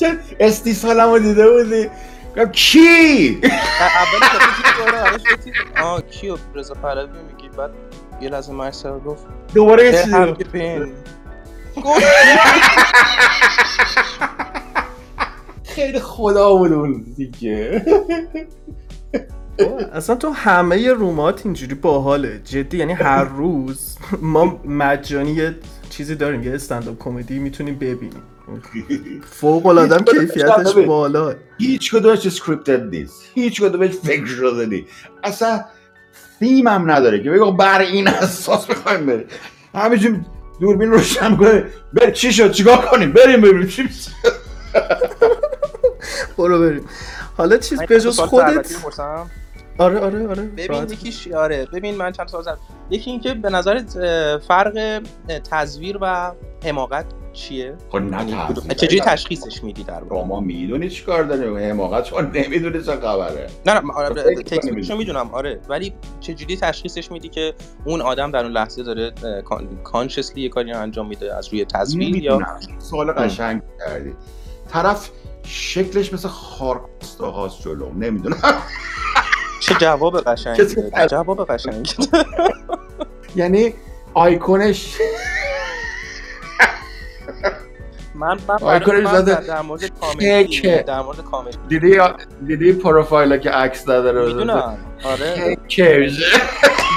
چه استیصالمو دیده بودی؟ گفت کی؟ اولی که آه کیو رضا پهلوی میگی بعد یه لحظه مرسل گفت دوباره یه چیزی گفت خیلی خدا بود اون دیگه اصلا تو همه رومات اینجوری باحاله. جدی یعنی هر روز ما مجانی یه چیزی داریم یه stand-up comedy می‌تونیم ببینیم. فوق العاده کیفیتش بالا. هیچ کدومش scripted نیست. هیچ کدومش فکر شده نیست. اصلا تیم هم نداره که بگو بر این اساس بخوایم بریم. همینجور دوربین روشن کنه بر چی شد؟ چیکار کنیم؟ بریم بریم چی برو بریم. حالا چیز به جز خودت؟ آره آره آره ببین. یکیش آره ببین من چند سال یکی اینکه به نظرت اه، فرق تزویر و حماقت چیه؟ خب نه چجوری کردن. تشخیصش میدی در واقع؟ شما می‌دونی چی کار داریم حماقت شما نمی‌دونی چه خبره. نه نه آره، فکر کنی تکنیکشو. می‌دونم آره ولی چجوری تشخیصش میدی که اون آدم در اون لحظه داره کانشسلی یه کاری انجام میده از روی تصویر یا. سوال قشنگ کردی. طرف شکلش مثل خارپستا هاست جلو نمی‌دونم. چه جواب قشنگی جواب قشنگی یعنی آیکونش من من من زده. در, مورد کامنتی کیکه. در مورد کامنت دیدی دیدی پروفایل که عکس داده رو می‌دونم. آره.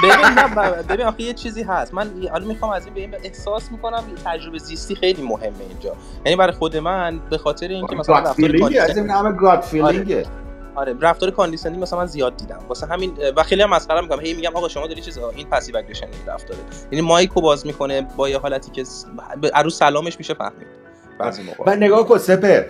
ببین نه ب- ببین آخه یه چیزی هست. من حالا می‌خوام از این به این احساس می‌کنم تجربه زیستی خیلی مهمه اینجا. یعنی برای خود من به خاطر اینکه مثلا رفتار از این همه گات فیلینگه آره رفتار conditioning مثلا من زیاد دیدم. واسه همین و خیلی هم مسخره می‌کنم. هی میگم آقا شما داری چیز این passive aggressive رفتاره. یعنی mic و باز می‌کنه با یه حالتی که از رو سلامش میشه فهمید. بعضی موقع. و نگاه کن سپر.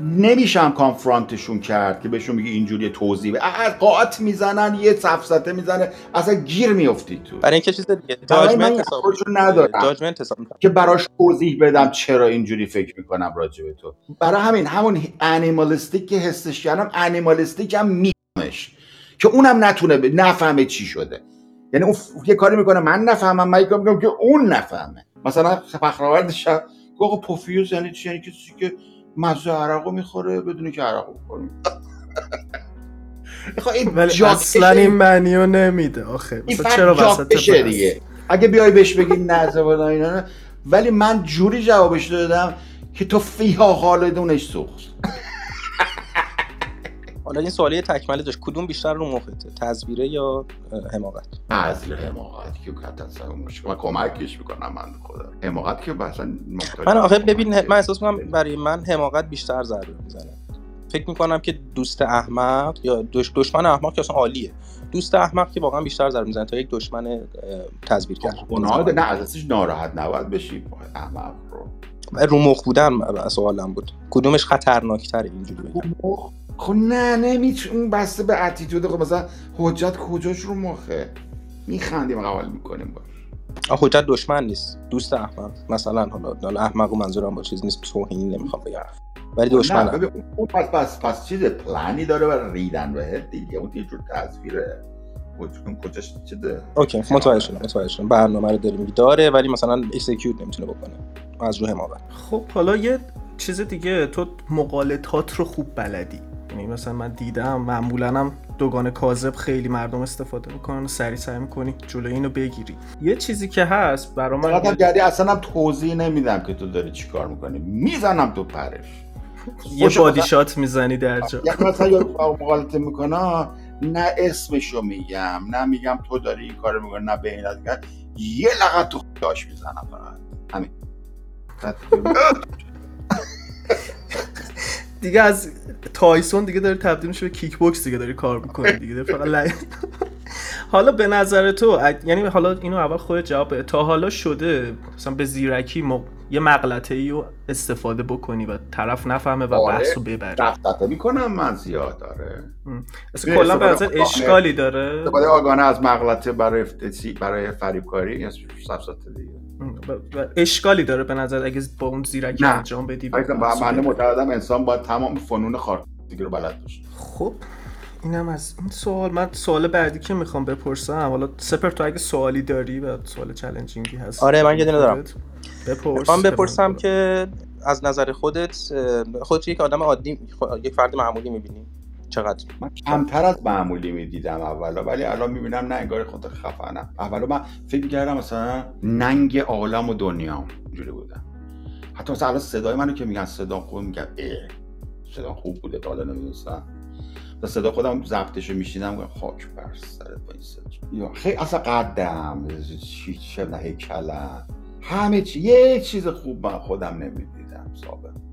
نمیشم confront شون کرد که بهشون میگی اینجوری توضیح اه، قاط می‌زنن یه سفسطه می‌زنه اصلا گیر میافتی تو. برای اینکه چیز دیگه judgment ندارم. judgment می‌کنم. که براش توضیح بدم چرا اینجوری فکر می‌کنم راجع به تو. برای همین همون انیمالیستیک که حسش کردم انیمالیستیک هم میمش که اونم نتونه ب... نفهمه چی شده. یعنی اون ف- یه کاری می‌کنه من نفهمم من می‌کنم که اون نفهمه. مثلا فخرآورد شب گفت آقا پوفیوز یعنی چی؟ یعنی کسی که مزه عرقو می‌خوره بدونی که عرقو این ولی اصلا این معنی رو نمیده آخه این چرا وسط؟ دیگه اگه بیای بهش بگی نه اینا. ولی من جوری جوابش دادم که تو فیها خالدونش سوخت حالا این سوالی تکمله داشت. کدوم بیشتر رو مخته تصویره یا حماقت؟ ازل حماقت که من کمکش می‌کنم من خدا حماقت که محتاج من آخه ببین. من احساس می‌کنم برای من حماقت بیشتر ضربه می‌زنه. فکر می‌کنم که دوست احمق یا دش دشمن احمق که اصلا عالیه. دوست احمق که واقعا بیشتر ضربه می‌زنه تا یک دشمن تزویرگر گناه ده- نه ازش ناراحت نباید بشی احمق رو. رو مخ بودن سوالم بود. کدومش خطرناکتره اینجوری بگم؟ خب نه نمیتون بسته به اتیتود خب مثلا حجت کجاش رو مخه؟ میخندیم قبول می‌کنیم باش. آخه حجت دشمن نیست. دوست احمق. مثلا حالا حالا احمق و منظورم با چیز نیست. توهینی نمی‌خوام بگم. ولی نه دشمن ببین اون- پس پس پس چیز پلانی داره برای ریدن بهت دیگه. اون یه جور تصویره کجاش چیزه okay متوجه شدم متوجه شدم. برنامه رو داری میگی. داره ولی مثلا execute نمی‌تونه بکنه. از رو حماقت خب حالا یه چیز دیگه. تو مغالطات رو خوب بلدی. یعنی مثلا من دیدم معمولا هم دوگانه کاذب خیلی مردم استفاده می‌کنن و سریع سعی می‌کنی جلوی اینو بگیری. یه چیزی که هست برا من کردی اصلا هم توضیح نمیدم که تو داری چی کار می‌کنی. می‌زنم تو پرش. یه خوشم بادی مثلا- شات می‌زنی در جا. یعنی مثلا یا مقالطه می‌کنه نه اسمشو میگم نه میگم تو داری این کارو می‌کنی نه به این یه لغت تو خیاش می‌زنم فقط. همین. دیگه از تایسون دیگه داری تبدیل میشه به کیک بوکس دیگه داری کار می‌کنی دیگه فقط لع- حالا به نظر تو یعنی حالا اینو اول خودت جواب بده. تا حالا شده مثلا به زیرکی م... یه مغلطه ای رو استفاده بکنی و طرف نفهمه و آره. بحث رو ببری می‌کنم من زیاد داره اصلا کلا به نظر اشکالی داره؟ استفاده آگانه از مغلطه برای برای فریبکاری یا سفسات دیگه. و- و اشکالی داره به نظر اگه با اون زیرکی نه. انجام بدی رو من. معتقدم انسان باید تمام فنون خارجی رو بلد باشه خب اینم از این سوال من سوال بعدی که می‌خوام بپرسم حالا سپر تو اگه سوالی داری و سوال چالنجینگی هست آره، من یه دونه دارم. بپرس می‌خوام به بپرسم من که از نظر خودت خودت یک آدم عادی یک فرد معمولی می‌بینی چقدر من کمتر از معمولی می‌دیدم اولا ولی الان می‌بینم نه انگار خود خفنم اولا من فکر کردم مثلا ننگ عالم و دنیا اینجوری بودم حتی مثلا الان صدای منو که میگن صدا خوب میگم اه صدا خوب بوده تا حالا نمی‌دونستم و صدا خودم ضبطش رو میشیدم میگم خاک بر سرت با این صدا یا خیلی اصلا قدم چی چه نه هیکلم همه چی یه چیز خوب من خودم نمی‌دیدم سابق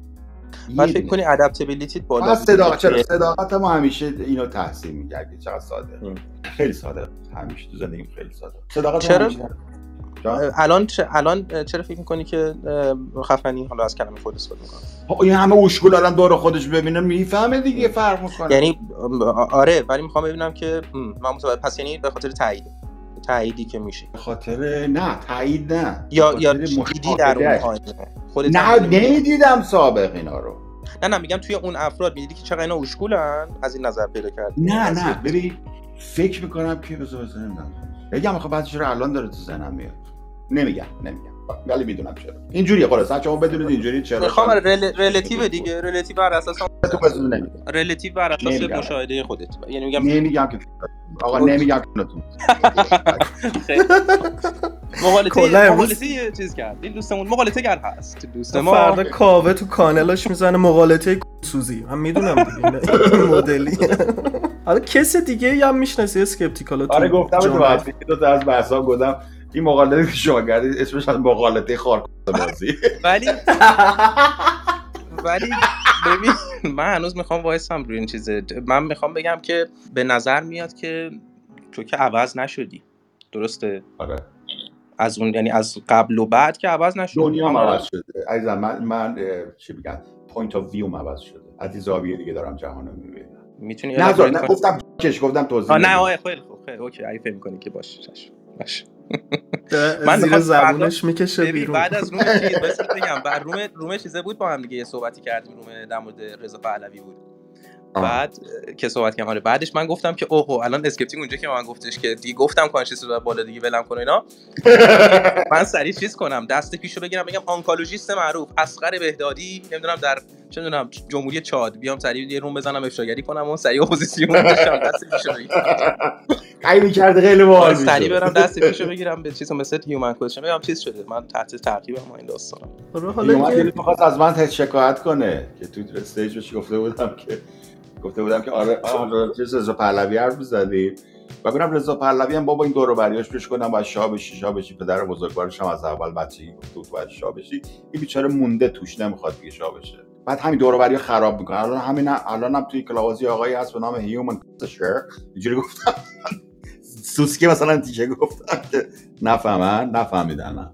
بعد یه فکر. کنی ادپتیبیلیتیت بالا صداقت چرا؟ صداقت ما همیشه اینو تحسین میگه که چقدر ساده. ام. خیلی ساده. همیشه تو زندگیم خیلی ساده. صداقت چرا؟ همیشه-؟ الان چه الان چرا فکر می‌کنی که خفنی؟ حالا از کلمه خود استفاده می‌کنم. خب این همه اشکول الان دور خودش ببینه می‌فهمه دیگه فرق می‌کنه. یعنی آره ولی می‌خوام ببینم که من متوجه پس یعنی به خاطر تایید. تاییدی که میشه. خاطر نه تایید نه. یا یا دیدی در اون. آینه خودت نه؟ نمی‌دیدم سابق اینا رو. نه نه میگم توی اون افراد. می‌دیدی که چقدر اینا اشکولن از این نظر پیدا کردی. نه نه. ببین فکر می‌کنم که بذار نمی‌دونم. بگم آخه بعضیش رو الان داره تو ذهنم میاد. نمیگم نمیگم. ولی می‌دونم چرا اینجوریه خلاص. شما بدونید اینجوری چرا می‌خوام رل... رلاتیو دیگه. رلاتیو بر اساس تو رلاتیو بر اساس. مشاهده خودت. یعنی میگم نمیگم که آقا. نمیگم که نتون مقالطه یه چیز کرد. این دوستمون مقالطه گر هست. دوست ما فردا کاوه تو کانالش می‌زنه مقالطه سوزی من می‌دونم دیگه. این مدلی. حالا کس دیگه هم می‌شناسی اسکپتیکالا تو آره گفتم تو دو تا از بحثا گفتم. این مقالطه که شما کردید اسمش از مقالطه خارکوسته بازی. ولی ولی ببین من هنوز می‌خوام وایسم روی این چیزه. من می‌خوام بگم که به نظر میاد که تو که عوض نشدی. درسته؟ آره. از اون یعنی از قبل و بعد که عوض نشدی. دنیا عوض شده. عزیزم من من چی بگم point of view عوض شده. از این زاویه دیگه دارم جهان رو می‌بینم. می‌تونی نه نه؟ گفتم کش گفتم توضیح نه. آه خیلی خوب خیلی okay اگه فکر می‌کنی که باشه. باشه. من زیر زبونش می‌کشه بیرون. بعد از روم بگم بعد روم روم چیزه بود؟ با هم دیگه یه صحبتی کردیم روم در مورد رضا پهلوی بود. آه. بعد که صحبت کردم. آره بعدش من گفتم که اوه الان اسکپتینگ اونجا که من گفتش که دیگه گفتم کانشس رو بالا دیگه ولم کن اینا. من سریع چیز کنم دست پیشو بگیرم بگم آنکولوژیست معروف اسقر بهدادی نمی‌دونم در چه می‌دونم جمهوری چاد. بیام سریع یه روم بزنم افشاگری کنم و سریع اپوزیسیون بشم دست پیشو بگیرم. می‌کرده خیلی باحال آره، سریع. برم دست پیشو بگیرم به چیز مثل هیومن کوشن بگم چیز شده. من تحت تعقیبم ما این داستانم. این حالا می‌خواست از من شکایت کنه که تو stage بهش گفته بودم که گفته بودم که آره چیز رضا پهلوی حرف می‌زدی و گفتم رضا پهلوی هم بابا این دور و بریاش پیش کنم باید شاه بشی شاه بشی. پدر بزرگوارش هم از اول بچگی گفته باید شاه بشی. این بیچاره مونده توش نمی‌خواد دیگه شاه بشه. بعد همین دور و خراب می‌کنه. الان همین الان هم توی کلاب هاوس یه آقایی هست به نام هیومن شر اینجوری گفتم. سوسکی مثلا تیشه گفتم که نفهمن نفهمیدن.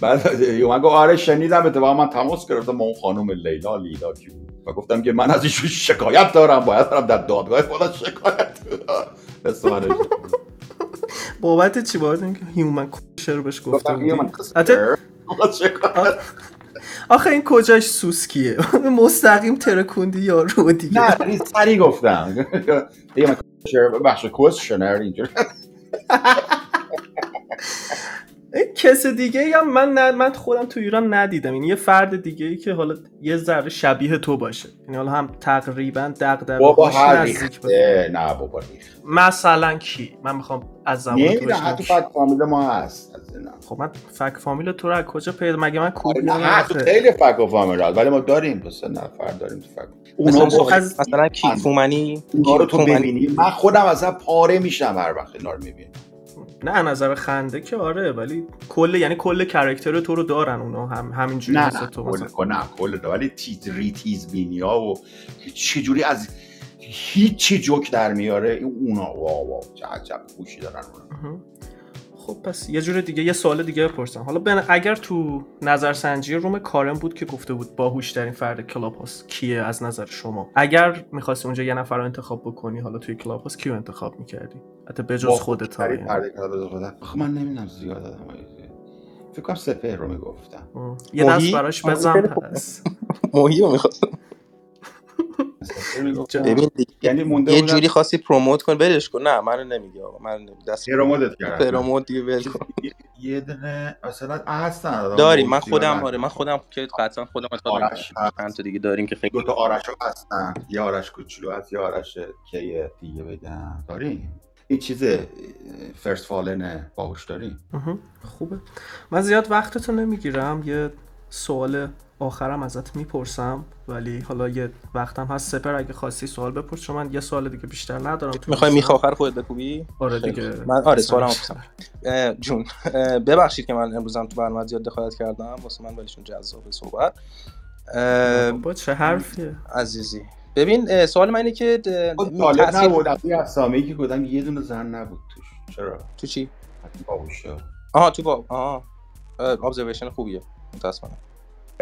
بعد من گفت آره شنیدم اتفاقا من تماس گرفتم با اون خانم لیلا لیلا کی بود و گفتم که من از ایشون شکایت دارم باید برم در دادگاه فلان شکایت شد. بابت چی باید اینکه هیومن کوشر بهش گفتم آخه این کجاش سوسکیه مستقیم ترکوندی یا رو دیگه؟ نه خیلی سری گفتم. هیومن بخش کوشنر اینجوری. این کس دیگه هم من ند... من خودم تو ایران ندیدم. این یه فرد دیگه ای که حالا یه ذره شبیه تو باشه. یعنی حالا هم تقریبا دغدغه بابا هر ریخته نه بابا ریخت مثلا کی؟ من می‌خوام از زبان تو بشنوم. حتی فکر فامیل ما هست. خب من فک فامیل تو رو از کجا پیدا مگه من آره، کوبیانم نه تو؟ خیلی فک و فامیل هست ولی ما داریم دو سه نفر داریم تو فک. اونا از- مثلا کی؟ فومنی؟ اونا رو؟ تو؟ ببینی من خودم اصلا پاره میشم هر وقت اینا رو می‌بینم نه نظر خنده که آره ولی کل یعنی کل کرکتر تو رو دارن اونا هم همینجوری نه نه تو کل مثلا نه کل ده. ولی تیز ریتیز بینیا و چجوری از هیچی جوک در میاره اونا واو واو چه عجب خوشی دارن اونا. خب پس یه جور دیگه یه سوال دیگه بپرسم حالا بن... اگر تو نظرسنجی روم کارم بود که گفته بود باهوش ترین فرد کلاب هاست کیه از نظر شما اگر می‌خواستی اونجا یه نفر رو انتخاب بکنی حالا توی کلاب هاست کیو انتخاب می‌کردی حتی به جز خودت ها آخه من نمی‌دونم زیاد آدم فکر کنم سپهر رو می‌گفتم. یه؟ دست براش محی بزن. پس. موهی رو می‌خواستم دیگه یعنی مونده یه جوری خواستی پروموت کن ولش کن. نه منو نمیگی آقا. من دست پروموتت کردم. پروموت دیگه ول کن. یه- دونه مثلا هستن آدم داریم. من خودم. آره من خودم که قطعا خودم آرش. چند تا دیگه داریم که خیلی دو تا آرش هستن. یه آرش کوچولو هست یه آرش کیه دیگه بگم. داریم. این چیز فرست فالن باهوش داریم مهم. خوبه. من زیاد وقتتو نمی‌گیرم یه سوال آخرم ازت می‌پرسم ولی حالا یه وقتم هست. سپر اگه خواستی سوال بپرس چون من یه سوال دیگه بیشتر ندارم. تو می‌خوای. میخ آخر خودت بکوبی آره دیگه. من آره سوالم. اه، جون. اه، ببخشید که من امروزم تو برنامه زیاد دخالت کردم. واسه من ولیشون جذاب صحبت. بابا چه حرفیه. عزیزی. ببین سوال من اینه که تأثیر- نبود. از که گفتم یه دونه زن نبود توش. چرا؟ تو چی. آها تو با آها. ابزرویشن خوبیه. متاسفانه.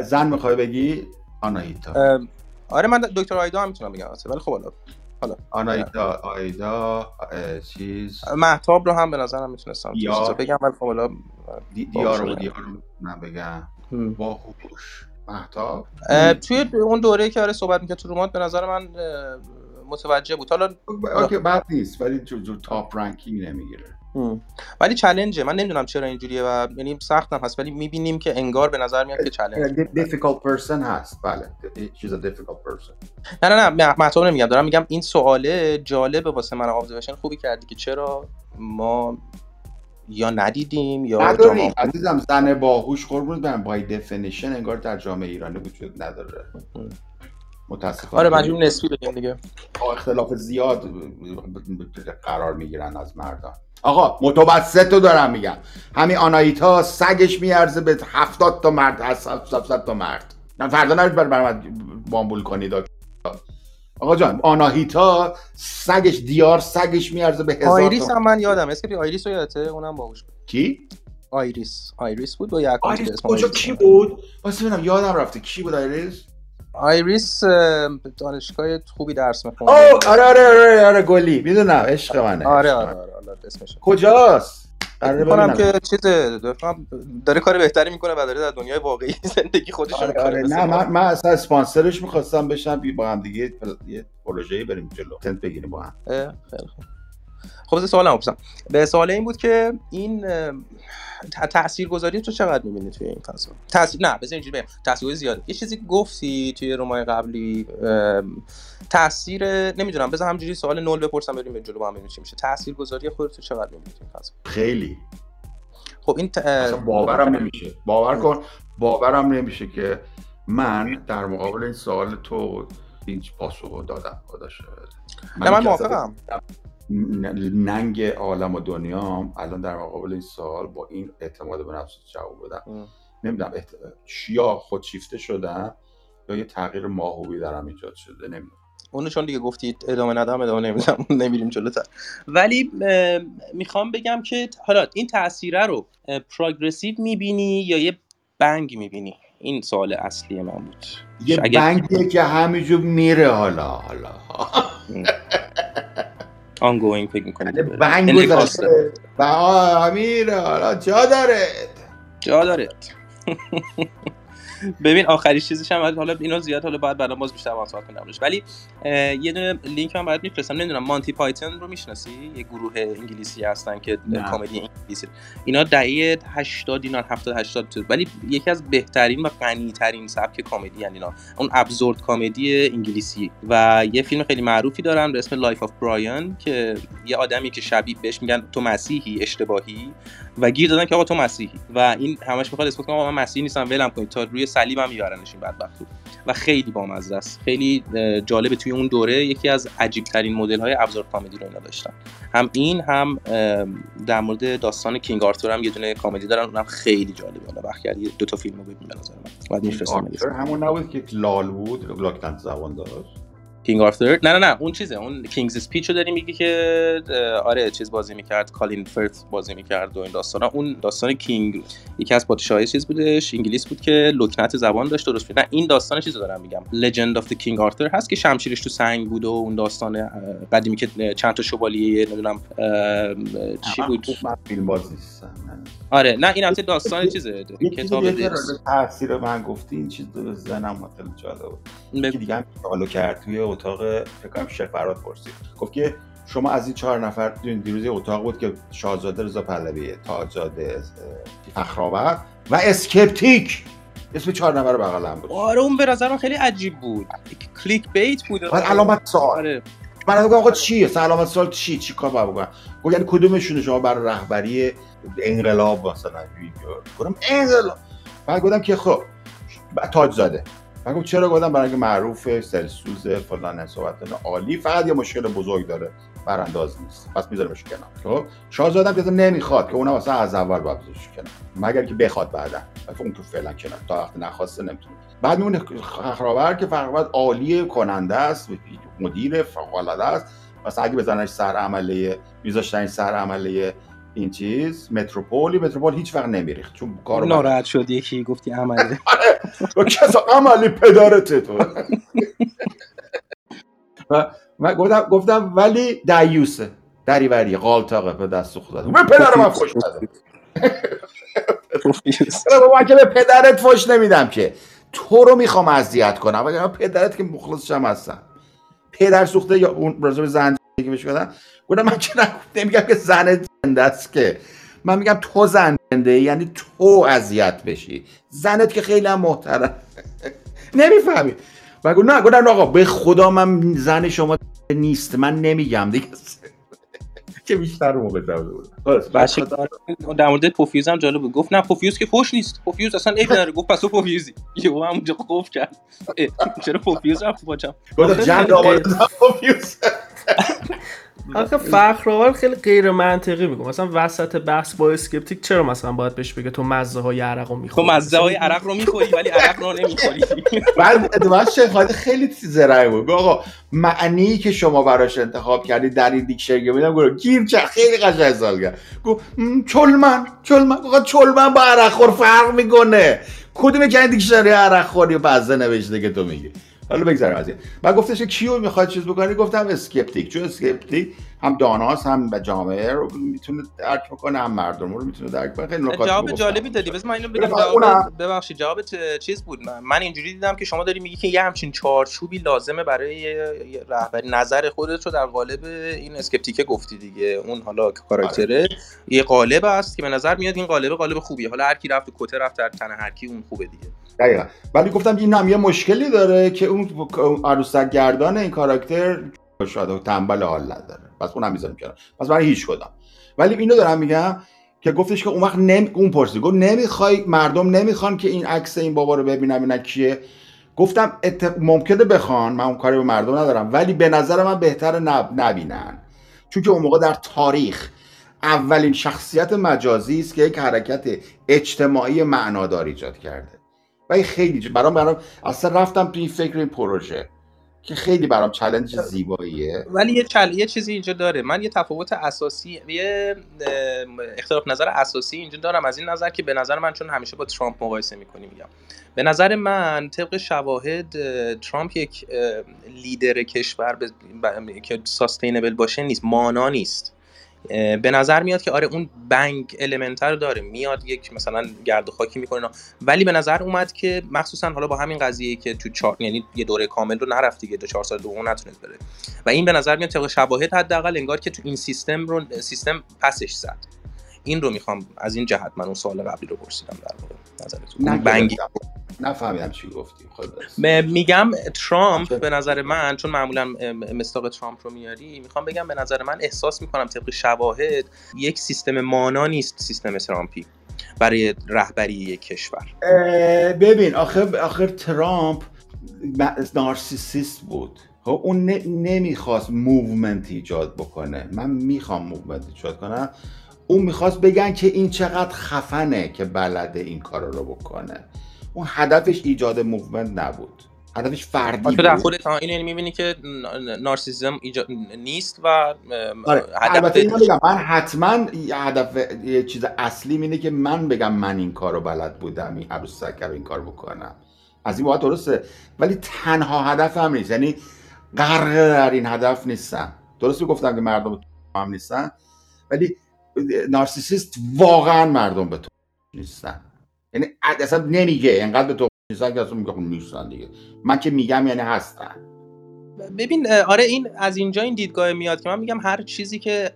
زن می‌خوای بگی؟ آناهیتا اه، آره من دکتر آیدا هم می‌تونم بگم ولی خب حالا حالا. آناهیتا آیدا چیز؟ محتاب رو هم به نظرم می‌تونستم بگم ولی خب حالا دی- دیار رو باشه. دیار رو من بگم. باهوش. مهتاب. اه، توی اون دوره که آره صحبت می‌کرد تو room ات به نظر من متوجه بود. حالا okay بد نیست ولی جزو, جزو top ranking نمی‌گیره. هم. ولی challenge ه من نمی‌دونم چرا اینجوریه و یعنی سختم هست ولی می‌بینیم که انگار به نظر میاد که challenge difficult person هست. بله. she's a difficult person. نه نه نه. مطلب نمیگم. دارم میگم این سواله جالبه واسه من observation خوبی کردی که چرا ما یا ندیدیم یا نداریم. جامعه عزیزم زن باهوش قربونت برم. بای دفینیشن انگار در جامعه ایرانی وجود نداره. متاسفانه. آره مجبور نسبی بگیم دیگه. اختلاف زیاد قرار می‌گیرن از مردان آقا متوسط رو دارم میگم. همین آنایتا سگش میارزه به هفتاد تا مرد هست هفتاد تا مرد. نه فردا نرید بر بامبول کنید آقا جان آناهیتا سگش دیار سگش میارزه به هزار آیریس هم من یادم اسکری آیریس رو یادته اونم باهوش بود کی؟ آیریس آیریس بود با به آیریس کجا. کی بود؟ واسه ببینم یادم رفته کی بود آیریس؟ آیریس اه، دانشگاه خوبی درس می‌خونه آره آره آره آره گلی می‌دونم عشق منه آره آره منه. آره آره اسمش کجاست؟ می‌کنم. که چیز داره کار بهتری می‌کنه و داره در دنیای واقعی زندگی خودش آره آره نه. من, من اصلا اسپانسرش می‌خواستم بشم با هم دیگه یه پروژه‌ای بریم جلو تنت بگیریم با هم خیلی خوب خب سوالم بپرسم. به سوال این بود که این اه، تأثیر گذاری تو چقدر می‌بینی توی این فضا؟ تاثیر نه بذار اینجوری بگم. تاثیر زیاده. یه چیزی گفتی توی رومای قبلی تاثیر نمی‌دونم بذار همجوری سوال نول بپرسم بریم به جلو با هم ببینیم چی میشه. تاثیر گذاری خودت تو چقدر می‌بینی توی این فضا؟ خیلی. خب این ت... باورم نمیشه. باور کن باورم نمیشه که من در مقابل این سوال تو هیچ پاسخ دادم خدا من اصلا موافقم. ننگ عالم و دنیام الان در مقابل این سوال با این اعتماد به نفس جواب بدم. نمی‌دونم احت... یا خودشیفته شدم یا یه تغییر ماهوی درم ایجاد شده نمی‌دونم. اونو چون دیگه گفتید ادامه ندم ادامه نمیدم نمیریم جلوتر. ولی می‌خوام بگم که حالا این تاثیره رو progressive می‌بینی یا یه bang می‌بینی؟ این سوال اصلی من بود. یه اگه- bang یه که همینجور میره حالا حالا. ongoing فکر می‌کنی یه bang گذاشته. آه، میره حالا جا داره جا داره ببین آخری چیزش هم حالا اینو زیاد حالا باید بعدا باز بیشتر واسه کنم ولی یه دونه لینک هم برات میفرستم. نمی‌دونم مانتی پایتون رو می‌شناسی؟ یه گروه انگلیسی هستن که. کمدی انگلیسی. اینا دهه 80 اینا 70 80 تو. ولی یکی از بهترین و غنی ترین سبک کمدی یعنی اینا. اون absurd کمدی انگلیسی. و یه فیلم خیلی معروفی دارن به اسم Life of Brian که یه آدمی که شبیه بهش میگن تو مسیحی اشتباهی. و گیر دادن که آقا تو مسیحی. و این همش می‌خواد اثبات کنه آقا من مسیحی نیستم ولم کنید. تا روی صلیبم میبرنش این بدبختو و خیلی بامزه است. خیلی جالبه توی اون دوره یکی از عجیب ترین مدل های absurd comedy رو اینا داشتن. هم این هم در مورد داستان کینگ آرتور هم یه دونه comedy دارن. اونم خیلی جالبه. حالا وقت کردی دو تا فیلم رو ببین به نظر من. بعد میفرستم همون نبود که لال بود لکنت زبان داشت؟ کینگ آرتور نه نه نه اون چیزه اون King's Speech رو داری میگی که آره چیز بازی می‌کرد کالین فرث بازی می‌کرد و این داستانا. اون داستان کینگ یکی از پادشاهای چیز بودش انگلیس بود که لکنت زبان داشت درست بود نه این داستان چیز رو دارم میگم. Legend of King Arthur هست که شمشیرش تو سنگ بود و اون داستان قدیمی که چند تا شوالیه نمی‌دونم چی بود. فیلم باز نیستم. آره نه این البته داستان چیزه کتاب تاثیر من گفتی این چیز به ذهنم خیلی جالب بود یکی دیگه هم سوالو کرد توی اتاق فکر کنم شیخ فراد پرسید. گفت که شما از این چهار نفر دیروز یه اتاق بود که شاهزاده رضا پهلوی تاجزاده فخرآور و اسکپتیک. اسم چهار نفر بغلم بود. آره اون به نظر خیلی عجیب بود. کلیک بیت بود. بعد علامت سوال. آره. من آقا چیه؟ سلامت سوال چی؟ چی کار باید بکنم؟ گفت یعنی کدومشون شما برای رهبری انقلاب مثلا گفتم انقلاب. بعد گفتم که خب تاج زاده. من گفتم چرا گفتم؟ برای معروف سلسوز فلان صحبت عالی فقط یه مشکل بزرگ داره برانداز نیست. پس میذارمش کنار. خب؟ شاهزاده که نمی‌خواد که اونم اصلا از اول باید بذارش کنار. مگر که بخواد بعدا. اون تو فعلا کنار. تا وقتی نخواسته نمی‌تونه. بعد میمونه فخرآور که فخرآور عالی کننده است مدیر فوق است. مثلا اگه بزننش سر عمله میذاشتن سر عمله این چیز متروپولی. متروپول هیچ وقت نمیریخت چون کارو ناراحت شد یکی گفتی عمله. تو کسا عملی پدرته تو؟ و من گفتم گفتم ولی دیوسه دریوری قالتاقه به دست خودت. به پدر من نده من که به پدرت فش نمیدم که. تو رو می‌خوام اذیت کنم. وگرنه پدرت که مخلصش هم هستم. پدر سوخته یا اون راجع به زن که بهش گفتم. گفتم من که نمیگم که زن است که. من میگم تو زن زنده یعنی تو اذیت بشی. زنت که خیلی هم محترم. نمی‌فهمی. و گفت نه گفتم آقا به خدا من زن شما نیست. من نمیگم دیگه. که بیشتر موقع بود بچه در مورد پوفیوز هم جالب بود. گفت نه پوفیوز که فوش نیست. پوفیوز اصلا عیب نداره گفت پس تو پوفیوزی. یه هم اونجا قف کرد. چرا پوفیوز رفت باچم گفت جند آورد پوفیوز. آخه فخرآور خیلی غیر منطقی میگم. مثلا وسط بحث با اسکپتیک چرا مثلا باید بهش بگه تو مزه های عرق رو می‌خوری؟ تو مزه های عرق رو می‌خوری ولی عرق رو نمی‌خوری. بعد بعد شیخ خیلی زرنگ بود. آقا معنی که شما براش انتخاب کردی در این دیکشنری میدم گفت گیر چه؟ خیلی قشنگ سوال کرد. گفت چلمن چلمن. آقا چلمن با عرق خور فرق می‌کنه. کدوم که دیکشنری عرق خوری و بزه نوشته که تو میگی؟ حالا بگذاریم از این. بعد گفتش که کیو می‌خواد چیز بکنی؟ گفتم اسکپتیک. چون اسکپتیک هم داناست هم به جامعه رو می‌تونه درک بکنه هم مردم رو می‌تونه درک کنه خیلی نکات جواب جالبی دادی. بس من اینو بگم. جواب ببخشید. جواب چیز بود. من اینجوری دیدم که شما داری میگی که یه همچین چارچوبی لازمه برای رهبری. نظر خودت رو در قالب این اسکپتیکه گفتی دیگه. اون حالا کاراکتره. یه قالب است که به نظر میاد این قالب قالب خوبیه. حالا هر کی رفت کته رفت در تن هر کی اون خوبه دیگه. دقیقا. ولی گفتم این هم یه مشکلی داره که اون عروسک گردان این کاراکتر شاید و تنبل حال نداره. پس اونم می‌ذاریم کنار. پس برای هیچ کدام. ولی اینو دارم میگم که گفتش که اون وقت نمی... اون پرسید گفت نمی‌خوای مردم نمی‌خوان که این عکس این بابا رو ببینم اینا کیه. گفتم ات... ممکنه بخوان. من اون کاری به مردم ندارم. ولی به نظر من بهتر نب... نبینن. چون که اون موقع در تاریخ اولین شخصیت مجازی است که یک حرکت اجتماعی معنادار ایجاد کرده. و خیلی برام برام اصلا رفتم توی فکر این پروژه. که خیلی برام چلنج زیباییه. ولی یه چل... یه چیزی اینجا داره. من یه تفاوت اساسی یه اختلاف نظر اساسی اینجا دارم. از این نظر که به نظر من چون همیشه با ترامپ مقایسه می‌کنی میگم. به نظر من طبق شواهد ترامپ یک لیدر کشور ب... که ساستینبل باشه نیست. مانا نیست. به نظر میاد که آره اون بنگ المنتر داره. میاد یک مثلا گرد و خاکی می‌کنه. ولی به نظر اومد که مخصوصا حالا با همین قضیه که تو چار... یعنی یه دوره کامل رو نرفت دیگه دو چهار سال دوم نتونست بره. و این به نظر میاد طبق شواهد حداقل انگار که تو این سیستم رو سیستم پسش زد. این رو می‌خوام از این جهت من اون سوال قبلی رو پرسیدم در واقع. نظرتون. بنگی نفهمیدم چی گفتی. میگم ترامپ به نظر من چون معمولا مستاق ترامپ رو میاری می‌خوام بگم به نظر من احساس می‌کنم طبق شواهد یک سیستم مانا نیست سیستم ترامپی برای رهبری یک کشور. ببین آخر آخر ترامپ narcissist بود. خب اون نمی‌خواست movement ایجاد بکنه. من می‌خوام movement ایجاد کنم. اون می‌خواست بگن که این چقدر خفنه که بلده این کار رو بکنه. اون هدفش ایجاد movement نبود. هدفش فردی تو در خودت این یعنی می‌بینی که نارسیسم ایجاد نیست و آره. البته بگم. من حتما هدف یه چیز اصلی اینه که من بگم من این کار رو بلد بودم این عروس سکر این کار بکنم. از این باید درسته. ولی تنها هدف هم نیست. یعنی غرق در این هدف نیستم. درسته گفتم که مردم هم نیستن. ولی نارسیسیست واقعا مردم به تو نیستن. یعنی اصلا نمیگه انقدر به تو نیستن که اصلا میگه خب نیستن دیگه. من که میگم یعنی هستن. ببین آره این از اینجا این دیدگاه میاد که من میگم هر چیزی که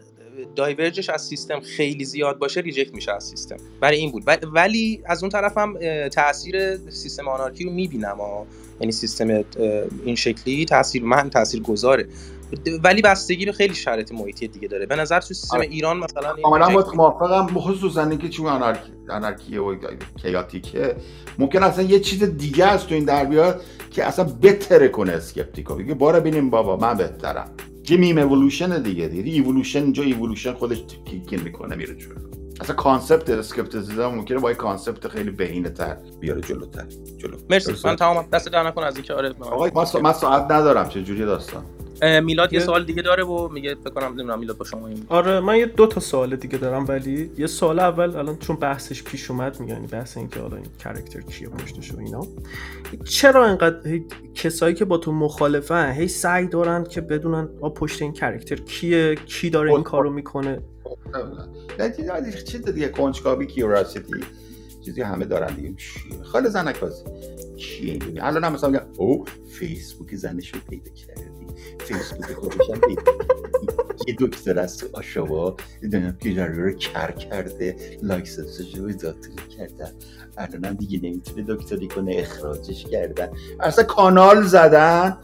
دایورجش از سیستم خیلی زیاد باشه ریجکت میشه از سیستم. برای این بود. ولی از اون طرف هم تاثیر سیستم anarchy رو می‌بینم یعنی سیستم این شکلی تاثیر من تاثیر گذاره ولی بستگی رو خیلی شرایط محیطی دیگه داره. به نظر تو سیستم آره. ایران مثلا کاملا موافقم. خصوصا اینکه چون anarchy anarchy ه و chaotic ه ممکن اصلا یه چیز دیگه است تو این در بیاد که اصلا بهتره کنه اسکپتیکو. بگه بارا ببینیم بابا من بهترم. یه meme evolution دیگه. دیگه evolution اینجا evolution خودش kick in می‌کنه میره جلو. اصلا concept skepticism ممکنه با یه concept خیلی بهینه تر بیاره جلوتر. جلو. مرسی. من تمام دست در نکن از اینکه آره آقا من, ساعت ندارم. چه جوری داستان؟ میلاد یه سوال دیگه داره و میگه فکر کنم نمی‌دونم میلاد با شما این. آره من یه دو تا سوال دیگه دارم ولی یه سوال اول الان چون بحثش پیش اومد میگن یعنی بحث این که حالا این character کیه پشتش و اینا. چرا اینقدر هی کسایی که با تو مخالفن هی سعی دارن که بدونن آ پشت این character کیه؟ کی داره این کارو می‌کنه؟ نه چیز دیگه کنجکاوی curiosity چیزی همه دارن دیگه. چیه خاله زنک بازی چیه الان هم مثلا میگن او فیسبوک زنش رو پیدا کردی فیسبوک خودش هم پیدا کردی. یه دکتر از تو آشوا دیدم که رو کر کرده license ش رو اضافه کردن الان هم دیگه نمی‌تونه دکتری کنه اخراجش کردن اصلا کانال زدن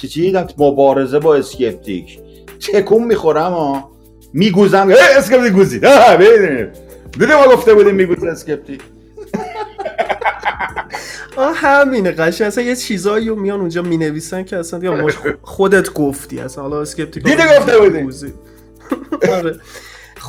چی چی مبارزه با اسکپتیک تکون می‌خورم ها میگوزم اسکپتیک ببینید دیدی ما گفته بودیم میگوز اسکپتیک آه همینه قشنگ. اصلا یه چیزایی رو میان اونجا می‌نویسن که اصلا مش خودت گفتی اصلا حالا اسکپتیک دیدی گفته بودی. آره.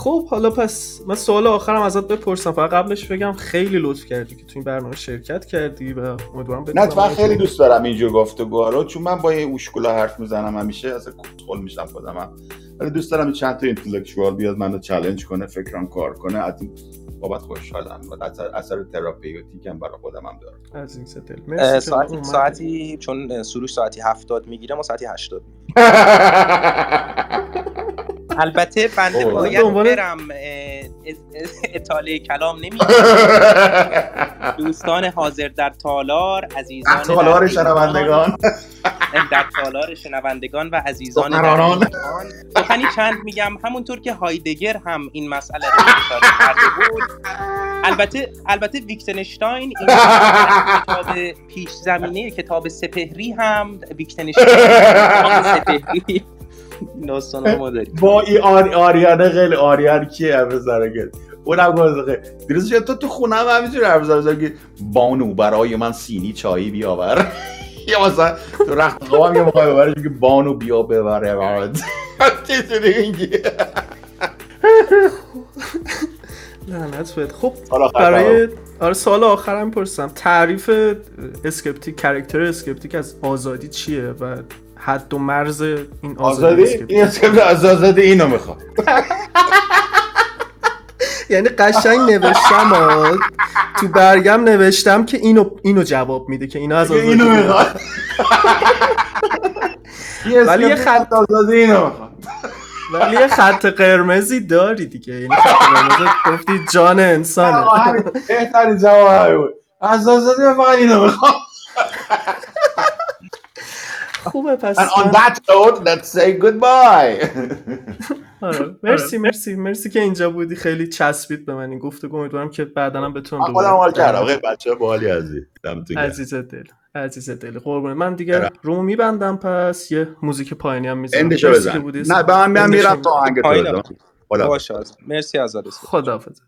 خب حالا پس من سوال آخرم ازت بپرسم. فقط قبلش بگم خیلی لطف کردی که تو این برنامه شرکت کردی و امیدوارم نه بتونم اتفاقا خیلی دوست دارم اینجور گفتگوها رو چون من با یه اوشکولا حرف می‌زنم همیشه از کتخل میشم خودم. ولی دوست دارم چند تا اینتלקچوال بیاد منو چالش کنه فکرم کار کنه از این بابت خوشحالم. و اثر, اثر تراپیوتیک هم برای خودم هم داره. از این که ساعتی. ساعتی چون سروش ساعتی 70 می‌گیره ما ساعتی 80 البته بنده. باید برم اطاله کلام نمی دوستان حاضر در تالار عزیزان تالار در شنوندگان. در تالار شنوندگان و عزیزان در سخنرانان. سخنی چند میگم؟ همونطور که هایدگر هم این مسئله رو اشاره کرده بود. البته البته ویکتنشتاین این کتاب پیش زمینه کتاب سپهری هم ویکتنشتاین کتاب سپهری. داستان ما داریم. با این آر... آریانه خیلی آریان کیه همه سرگه اونم گفت دیروز شد تو تو خونه هم همینجور حرف زدم که بانو برای من سینی چایی بیاور. یا مثلا تو رخت خوابم یه موقع ببرش که بانو بیا ببره. برات چیزی دیگه لعنت بهت خب حالا برای آره سوال آخرم پرسم تعریف اسکپتیک character اسکپتیک از آزادی چیه و حد و مرز این آزادی. این اسکپتیک از آزادی اینو می‌خواد. یعنی قشنگ نوشتم. تو برگم نوشتم که اینو اینو جواب میده که اینا از آزادی اینو می‌خواد. ولی یه خط آزادی اینو می‌خواد. ولی یه خط قرمزی داری دیگه. یعنی خط قرمز گفتی جان انسانه. بهترین جواب بود. از آزادی فقط اینو می‌خوام خوبه پس And on that note, let's say goodbye. آره. مرسی مرسی مرسی که اینجا بودی. خیلی چسبید به من این گفتگو امیدوارم که بعدا هم بتونم من خودم حال کردم. خیلی بچه باحالی گرم. عزیز دل عزیز دل. قربونه من دیگه. رومو میبندم پس یه موزیک پایانی هم می‌ذارم. اندشو بزن. بودی. نه به من میرم تا آهنگ تو. خدا. باشه مرسی از آرزو. خداحافظ.